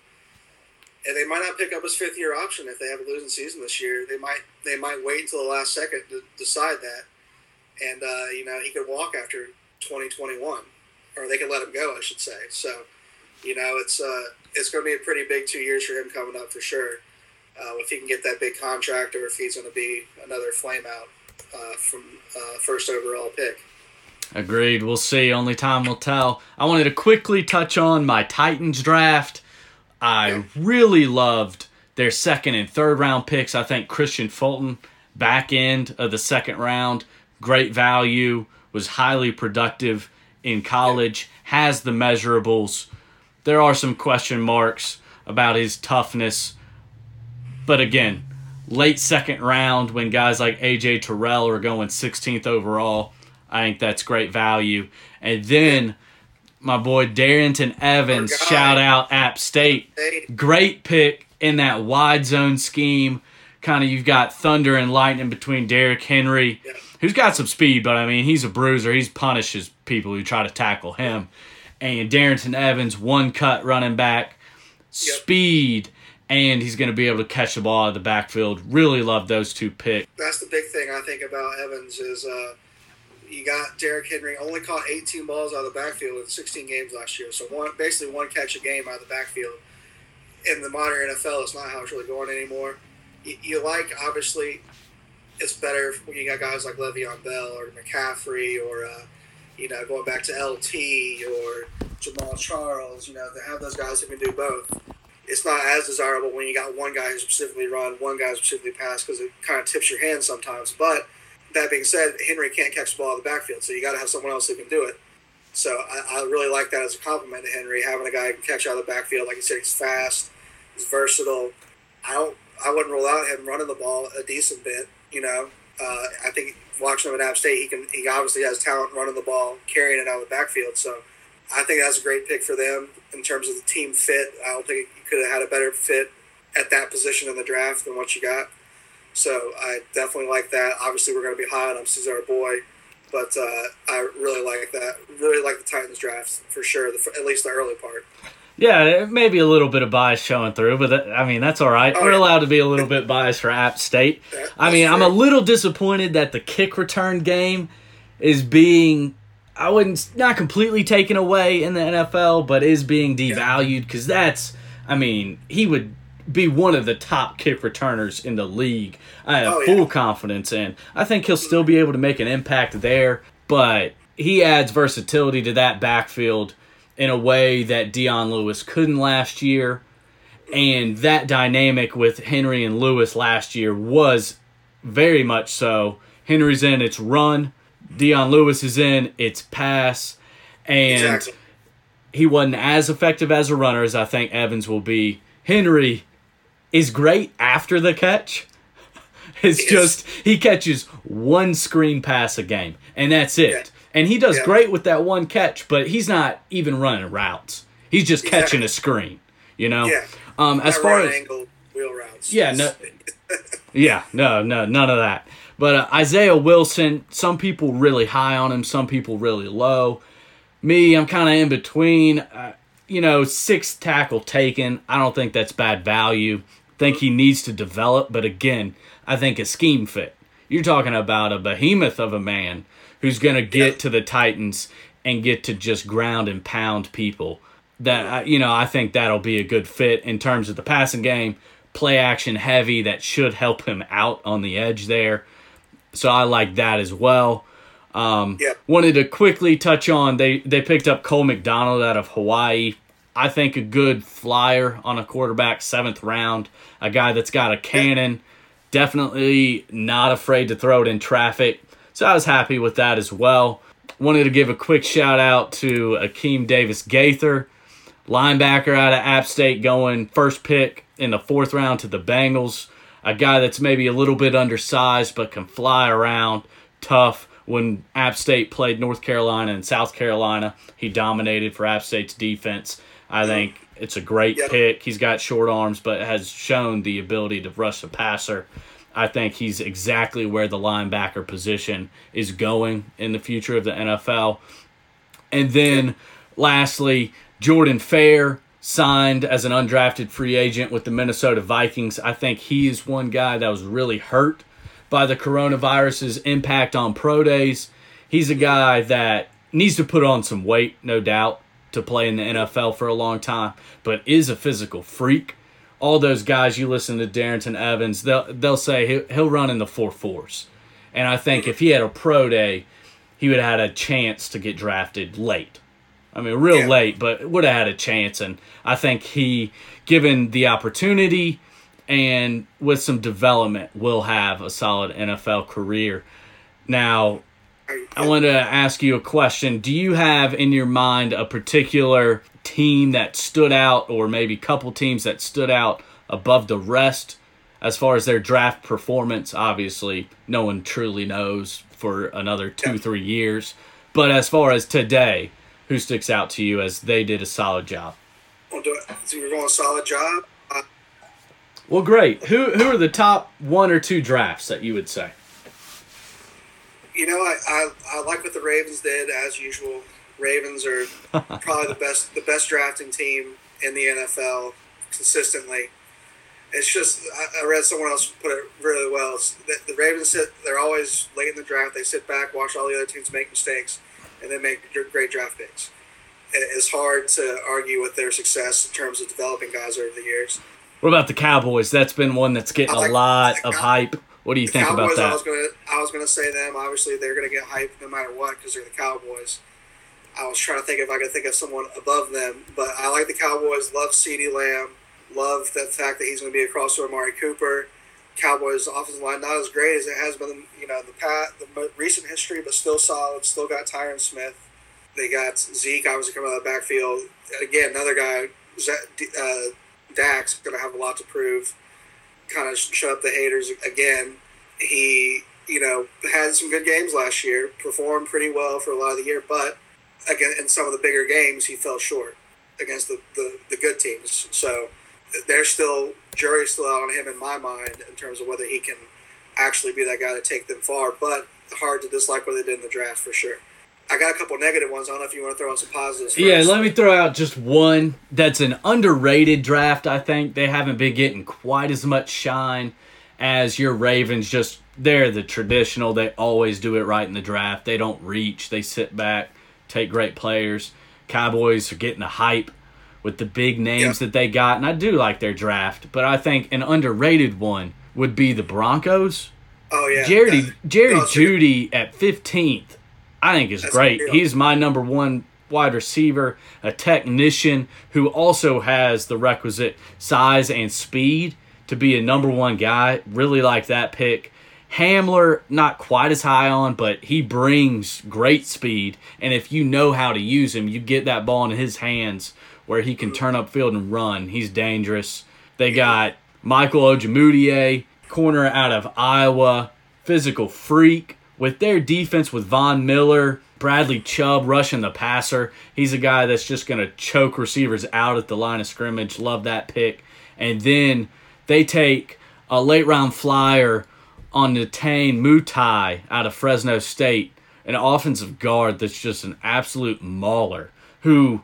and they might not pick up his fifth year option if they have a losing season this year. They might they might wait until the last second to decide that, and uh, you know he could walk after 2021, or they could let him go, I should say. So, you know, it's uh, it's going to be a pretty big two years for him coming up for sure uh, if he can get that big contract or if he's going to be another flame out uh, from uh, first overall pick. Agreed. We'll see. Only time will tell. I wanted to quickly touch on my Titans draft. I really loved their second and third round picks. I think Kristian Fulton, back end of the second round, great value, was highly productive in college, has the measurables. There are some question marks about his toughness but again, late second round when guys like AJ Terrell are going 16th overall, I think that's great value. And then my boy Darrynton Evans, shout out App State. Great pick in that wide zone scheme. Kind of you've got thunder and lightning between Derrick Henry, who's got some speed, but I mean he's a bruiser. He's punishes people who try to tackle him. And Darrynton Evans, one cut running back, speed and he's going to be able to catch the ball out of the backfield. Really love those two picks. That's the big thing I think about Evans is uh, you got Derrick Henry only caught 18 balls out of the backfield in 16 games last year, so one basically one catch a game out of the backfield. In the modern NFL, it's not how it's really going anymore. You, you like obviously it's better when you got guys like Le'Veon Bell or McCaffrey or uh, you know going back to LT or Jamaal Charles. You know to have those guys who can do both it's not as desirable when you got one guy who specifically run, one guy who specifically pass because it kind of tips your hand sometimes. But that being said, Henry can't catch the ball in the backfield, so you got to have someone else who can do it. So I, I, really like that as a compliment to Henry, having a guy who can catch out of the backfield. Like you said, he's fast, he's versatile. I don't, I wouldn't rule out him running the ball a decent bit. You know, uh, I think watching him at App State, he can, he obviously has talent running the ball, carrying it out of the backfield. So I think that's a great pick for them in terms of the team fit. I don't think you could have had a better fit at that position in the draft than what you got. So I definitely like that. Obviously, we're going to be high on him. He's our boy, but uh, I really like that. Really like the Titans drafts for sure. The, at least the early part. Yeah, maybe a little bit of bias showing through, but that, I mean that's all right. Oh, We're yeah. allowed to be a little bit biased for App State. Yeah, I mean, true. I'm a little disappointed that the kick return game is being I wouldn't not completely taken away in the NFL, but is being devalued because that's I mean he would be one of the top kick returners in the league. I have oh, full yeah. confidence in. I think he'll still be able to make an impact there, but he adds versatility to that backfield in a way that Dion Lewis couldn't last year. And that dynamic with Henry and Lewis last year was very much so. Henry's in its run, Dion Lewis is in its pass, and exactly. he wasn't as effective as a runner as I think Evans will be. Henry is great after the catch. It's just he catches one screen pass a game, and that's it. Yeah. And he does yeah. great with that one catch, but he's not even running routes. He's just exactly. catching a screen, you know. Yeah. Um, as far as angle wheel routes. Yeah. No. yeah. No. No. None of that. But uh, Isaiah Wilson, some people really high on him, some people really low. Me, I'm kind of in between. Uh, you know, six tackle taken. I don't think that's bad value think he needs to develop, but again, I think a scheme fit. You're talking about a behemoth of a man who's going to get to the Titans and get to just ground and pound people. That you know, I think that'll be a good fit in terms of the passing game, play action heavy. That should help him out on the edge there. So I like that as well. Um, yeah. Wanted to quickly touch on they they picked up Cole McDonald out of Hawaii. I think a good flyer on a quarterback, seventh round, a guy that's got a cannon, definitely not afraid to throw it in traffic. So I was happy with that as well. Wanted to give a quick shout out to Akeem Davis Gaither, linebacker out of App State, going first pick in the fourth round to the Bengals. A guy that's maybe a little bit undersized but can fly around, tough. When App State played North Carolina and South Carolina, he dominated for App State's defense. I think it's a great yep. pick. He's got short arms, but has shown the ability to rush the passer. I think he's exactly where the linebacker position is going in the future of the NFL. And then, lastly, Jordan Fehr signed as an undrafted free agent with the Minnesota Vikings. I think he is one guy that was really hurt by the coronavirus's impact on pro days. He's a guy that needs to put on some weight, no doubt to play in the NFL for a long time, but is a physical freak. All those guys you listen to, Darrynton Evans, they'll they'll say he'll, he'll run in the four fours, and I think if he had a pro day, he would have had a chance to get drafted late. I mean, real yeah. late, but would have had a chance. And I think he, given the opportunity and with some development, will have a solid NFL career. Now, I want to ask you a question. Do you have in your mind a particular team that stood out, or maybe a couple teams that stood out above the rest as far as their draft performance? Obviously, no one truly knows for another two, three years. But as far as today, who sticks out to you as they did a solid job? Well, do it. So you're going a solid job. Uh, well, great. Who who are the top one or two drafts that you would say? You know, I, I, I like what the Ravens did as usual. Ravens are probably the best the best drafting team in the NFL consistently. It's just I, I read someone else put it really well. The, the, Ravens sit they're always late in the draft. They sit back, watch all the other teams make mistakes, and then make great draft picks. It's hard to argue with their success in terms of developing guys over the years. What about the Cowboys? That's been one that's getting like, a lot of hype. What do you the think Cowboys, about that? I was gonna, I was gonna say them. Obviously, they're gonna get hyped no matter what because they're the Cowboys. I was trying to think if I could think of someone above them, but I like the Cowboys. Love CeeDee Lamb. Love the fact that he's going to be across from Amari Cooper. Cowboys offensive line not as great as it has been, you know, the past, the recent history, but still solid. Still got Tyron Smith. They got Zeke obviously coming out of the backfield. Again, another guy, uh, Dak, going to have a lot to prove. Kind of shut up the haters again. He, you know, had some good games last year. Performed pretty well for a lot of the year, but again, in some of the bigger games, he fell short against the, the, the good teams. So there's still jury's still out on him in my mind in terms of whether he can actually be that guy to take them far. But hard to dislike what they did in the draft for sure. I got a couple negative ones. I don't know if you want to throw on some positives. First. Yeah, let me throw out just one that's an underrated draft. I think they haven't been getting quite as much shine as your Ravens. Just they're the traditional. They always do it right in the draft. They don't reach. They sit back, take great players. Cowboys are getting the hype with the big names yeah. that they got, and I do like their draft. But I think an underrated one would be the Broncos. Oh yeah, Jerry Jerry no, Jeudy at fifteenth. I think is great. He's my number one wide receiver, a technician who also has the requisite size and speed to be a number one guy. Really like that pick. Hamler, not quite as high on, but he brings great speed. And if you know how to use him, you get that ball in his hands where he can turn up field and run. He's dangerous. They got Michael Ojemudia, corner out of Iowa, physical freak. With their defense with Von Miller, Bradley Chubb rushing the passer, he's a guy that's just going to choke receivers out at the line of scrimmage. Love that pick. And then they take a late round flyer on Netane Muti out of Fresno State, an offensive guard that's just an absolute mauler who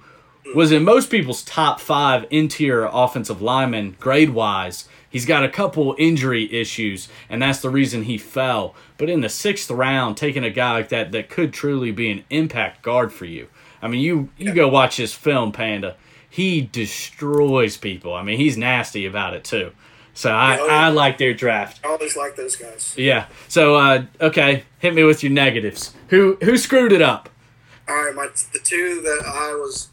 was in most people's top five interior offensive linemen grade wise. He's got a couple injury issues, and that's the reason he fell. But in the sixth round, taking a guy like that that could truly be an impact guard for you. I mean, you you go watch his film, Panda. He destroys people. I mean, he's nasty about it too. So I, oh, yeah. I like their draft. I always like those guys. Yeah. So uh, okay, hit me with your negatives. Who who screwed it up? All right, my the two that I was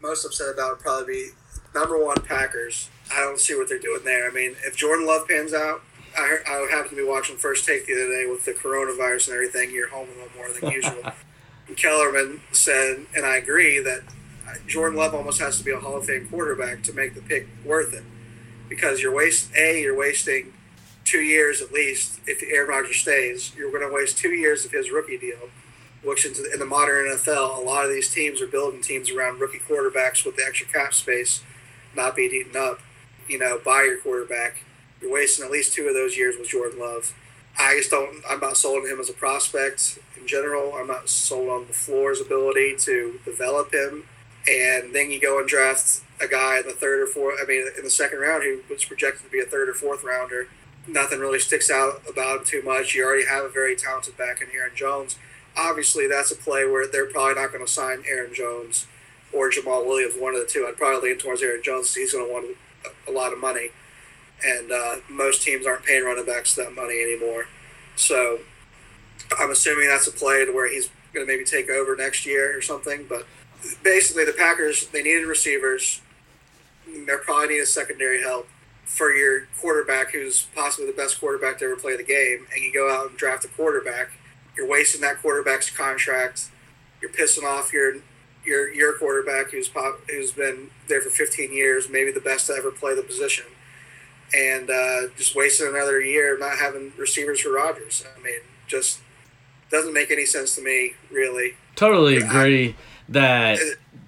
most upset about would probably be number one Packers. I don't see what they're doing there. I mean, if Jordan Love pans out, I, I happened to be watching First Take the other day with the coronavirus and everything. You're home a little more than usual. Kellerman said, and I agree that Jordan Love almost has to be a Hall of Fame quarterback to make the pick worth it because you're waste a you're wasting two years at least if Aaron Rodgers stays. You're going to waste two years of his rookie deal, which in the modern NFL, a lot of these teams are building teams around rookie quarterbacks with the extra cap space not being eaten up. You know, by your quarterback. You're wasting at least two of those years with Jordan Love. I just don't. I'm not sold on him as a prospect in general. I'm not sold on the floor's ability to develop him. And then you go and draft a guy in the third or fourth, I mean, in the second round who was projected to be a third or fourth rounder. Nothing really sticks out about him too much. You already have a very talented back in Aaron Jones. Obviously, that's a play where they're probably not going to sign Aaron Jones or Jamaal Williams, one of the two. I'd probably lean towards Aaron Jones. He's going to want a lot of money, and uh, most teams aren't paying running backs that money anymore. So I'm assuming that's a play to where he's going to maybe take over next year or something. But basically, the Packers they needed receivers they probably need a secondary help for your quarterback, who's possibly the best quarterback to ever play the game, and you go out and draft a quarterback. You're wasting that quarterback's contract. You're pissing off your your your quarterback, who's pop, who's been there for 15 years, maybe the best to ever play the position, and uh, just wasting another year not having receivers for Rodgers. I mean, just doesn't make any sense to me, really. Totally agree I, that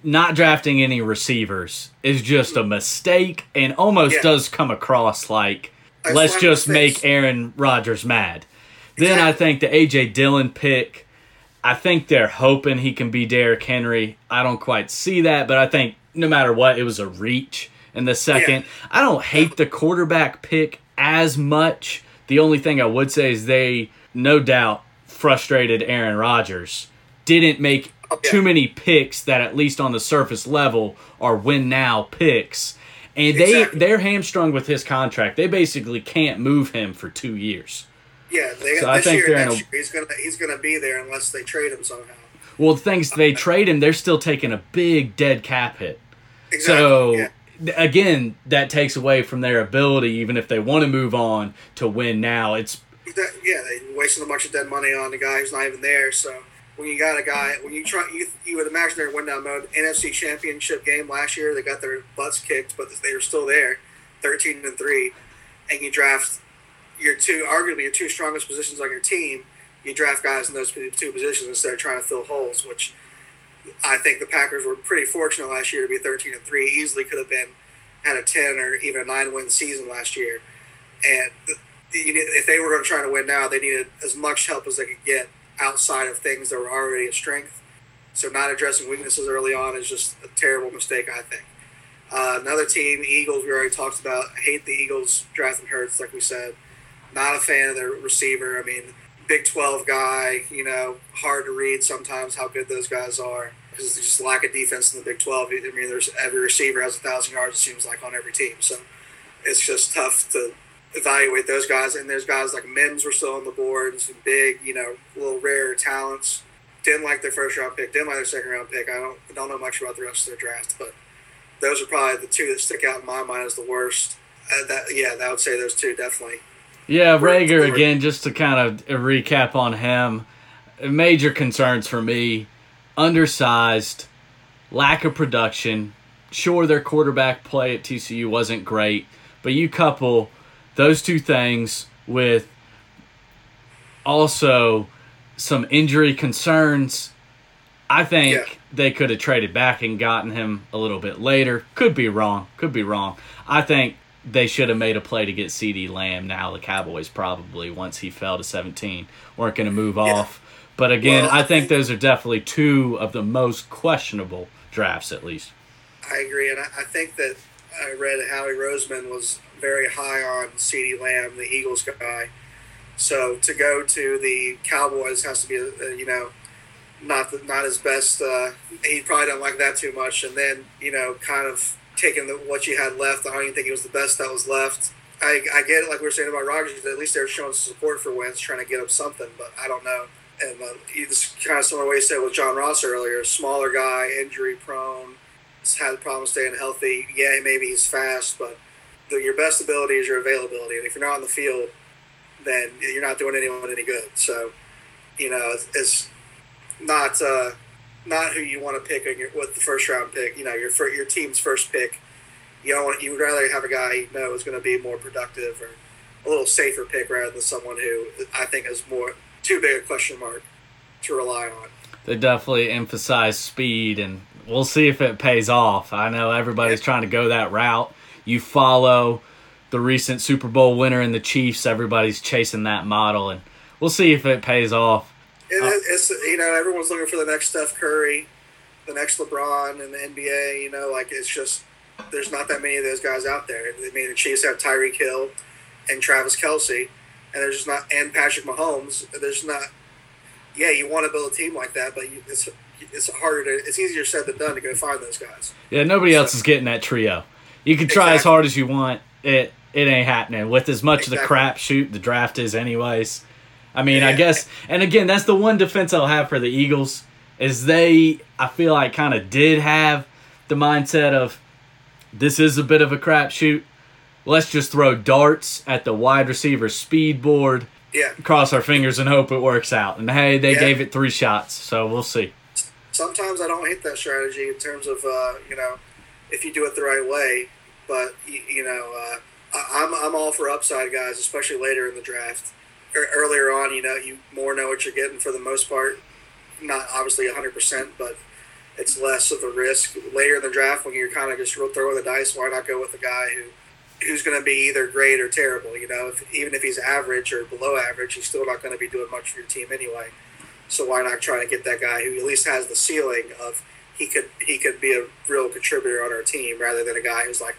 not drafting any receivers is just a mistake and almost yeah. does come across like I let's just make Aaron Rodgers mad. Exactly. Then I think the AJ Dillon pick, I think they're hoping he can be Derrick Henry. I don't quite see that, but I think no matter what, it was a reach in the second. Yeah. I don't hate the quarterback pick as much. The only thing I would say is they no doubt frustrated Aaron Rodgers. Didn't make oh, okay. too many picks that at least on the surface level are win now picks. And they exactly. they're hamstrung with his contract. They basically can't move him for two years. Yeah, they, so I think year, they're in a, year, he's gonna he's gonna be there unless they trade him somehow. Well, the things they trade him, they're still taking a big dead cap hit. Exactly. So yeah. Again, that takes away from their ability, even if they want to move on to win now. It's that, yeah, they wasting a bunch of dead money on a guy who's not even there. So when you got a guy, when you try, you, you would imagine they're win down mode. NFC Championship game last year, they got their butts kicked, but they were still there, thirteen and three, and you draft your two, arguably your two strongest positions on your team. You draft guys in those two positions instead of trying to fill holes, which I think the Packers were pretty fortunate last year to be thirteen and three. Easily could have been had a ten or even a nine win season last year, and if they were going to try to win now, they needed as much help as they could get outside of things that were already a strength. So not addressing weaknesses early on is just a terrible mistake, I think. Uh, another team, Eagles, we already talked about. Hate the Eagles drafting Hurts, like we said. Not a fan of their receiver. I mean, Big 12 guy, you know, hard to read sometimes how good those guys are because there's just lack of defense in the Big 12. I mean, there's every receiver has a thousand yards, it seems like, on every team. So it's just tough to evaluate those guys. And there's guys like Mims were still on the board, and some big, you know, little rare talents. Didn't like their first round pick. Didn't like their second round pick. I don't I don't know much about the rest of their draft, but those are probably the two that stick out in my mind as the worst. Uh, that yeah, I would say those two definitely. Yeah, Reagor again. Just to kind of recap on him, major concerns for me: undersized, lack of production. Sure, their quarterback play at TCU wasn't great, but you couple those two things with also some injury concerns. I think yeah. they could have traded back and gotten him a little bit later. Could be wrong. Could be wrong. I think they should have made a play to get CeeDee Lamb. Now the Cowboys probably once he fell to 17 weren't going to move yeah. off. But again, well, I think those are definitely two of the most questionable drafts, at least. I agree, and I think that I read Howie Roseman was very high on CeeDee Lamb, the Eagles guy. So to go to the Cowboys has to be, uh, you know, not the, not his best. Uh, he probably don't like that too much. And then you know, kind of taking the, what you had left. I don't even think it was the best that was left. I, I get it, like we were saying about Rodgers, At least they're showing support for Wentz, trying to get him something. But I don't know. And uh, it's kind of similar way you said with John Ross earlier. Smaller guy, injury prone, had problems staying healthy. Yeah, maybe he's fast, but the, your best ability is your availability. And if you're not on the field, then you're not doing anyone any good. So, you know, it's, it's not uh, not who you want to pick your, with the first round pick. You know, your your team's first pick. You don't want, you would rather have a guy you know is going to be more productive or a little safer pick rather than someone who I think is more too big a question mark to rely on. They definitely emphasize speed, and we'll see if it pays off. I know everybody's yeah. trying to go that route you follow the recent Super Bowl winner and the Chiefs. Everybody's chasing that model, and we'll see if it pays off. And uh, it's you know everyone's looking for the next Steph Curry, the next LeBron in the NBA. You know, like it's just there's not that many of those guys out there. I mean, the Chiefs have Tyreek Hill and Travis Kelce, and there's just not and Patrick Mahomes. There's not. Yeah, you want to build a team like that, but you, it's it's harder to. It's easier said than done to go find those guys. Yeah, nobody so, else is getting that trio. You can try exactly. as hard as you want. It it ain't happening with as much exactly. of the crap shoot the draft is, anyways. I mean, yeah. I guess, and again, that's the one defense I'll have for the Eagles is they. I feel like kind of did have the mindset of this is a bit of a crapshoot. Let's just throw darts at the wide receiver speed board. Yeah. Cross our fingers and hope it works out. And hey, they yeah. gave it three shots, so we'll see. Sometimes I don't hate that strategy in terms of uh, you know if you do it the right way. But you, you know, uh, I'm I'm all for upside guys, especially later in the draft. Earlier on, you know, you more know what you're getting for the most part. Not obviously 100, percent but it's less of a risk later in the draft when you're kind of just throwing the dice. Why not go with a guy who who's going to be either great or terrible? You know, if, even if he's average or below average, he's still not going to be doing much for your team anyway. So why not try to get that guy who at least has the ceiling of he could he could be a real contributor on our team rather than a guy who's like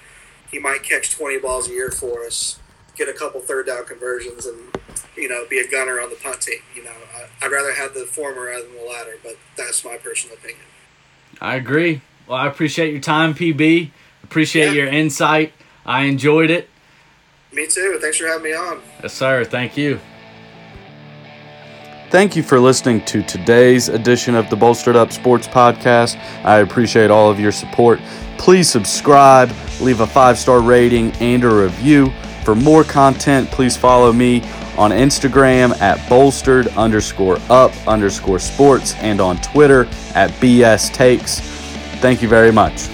he might catch 20 balls a year for us, get a couple third down conversions, and you know be a gunner on the punt team. You know, I, would rather have the former rather than the latter, but that's my personal opinion. I agree. Well, I appreciate your time, PB. Appreciate yeah. your insight. I enjoyed it. Me too. Thanks for having me on. Yes, sir. Thank you. Thank you for listening to today's edition of the Bolstered Up Sports Podcast. I appreciate all of your support. Please subscribe, leave a five star rating and a review. For more content, please follow me on Instagram at bolstered underscore up underscore sports and on Twitter at BS Takes. Thank you very much.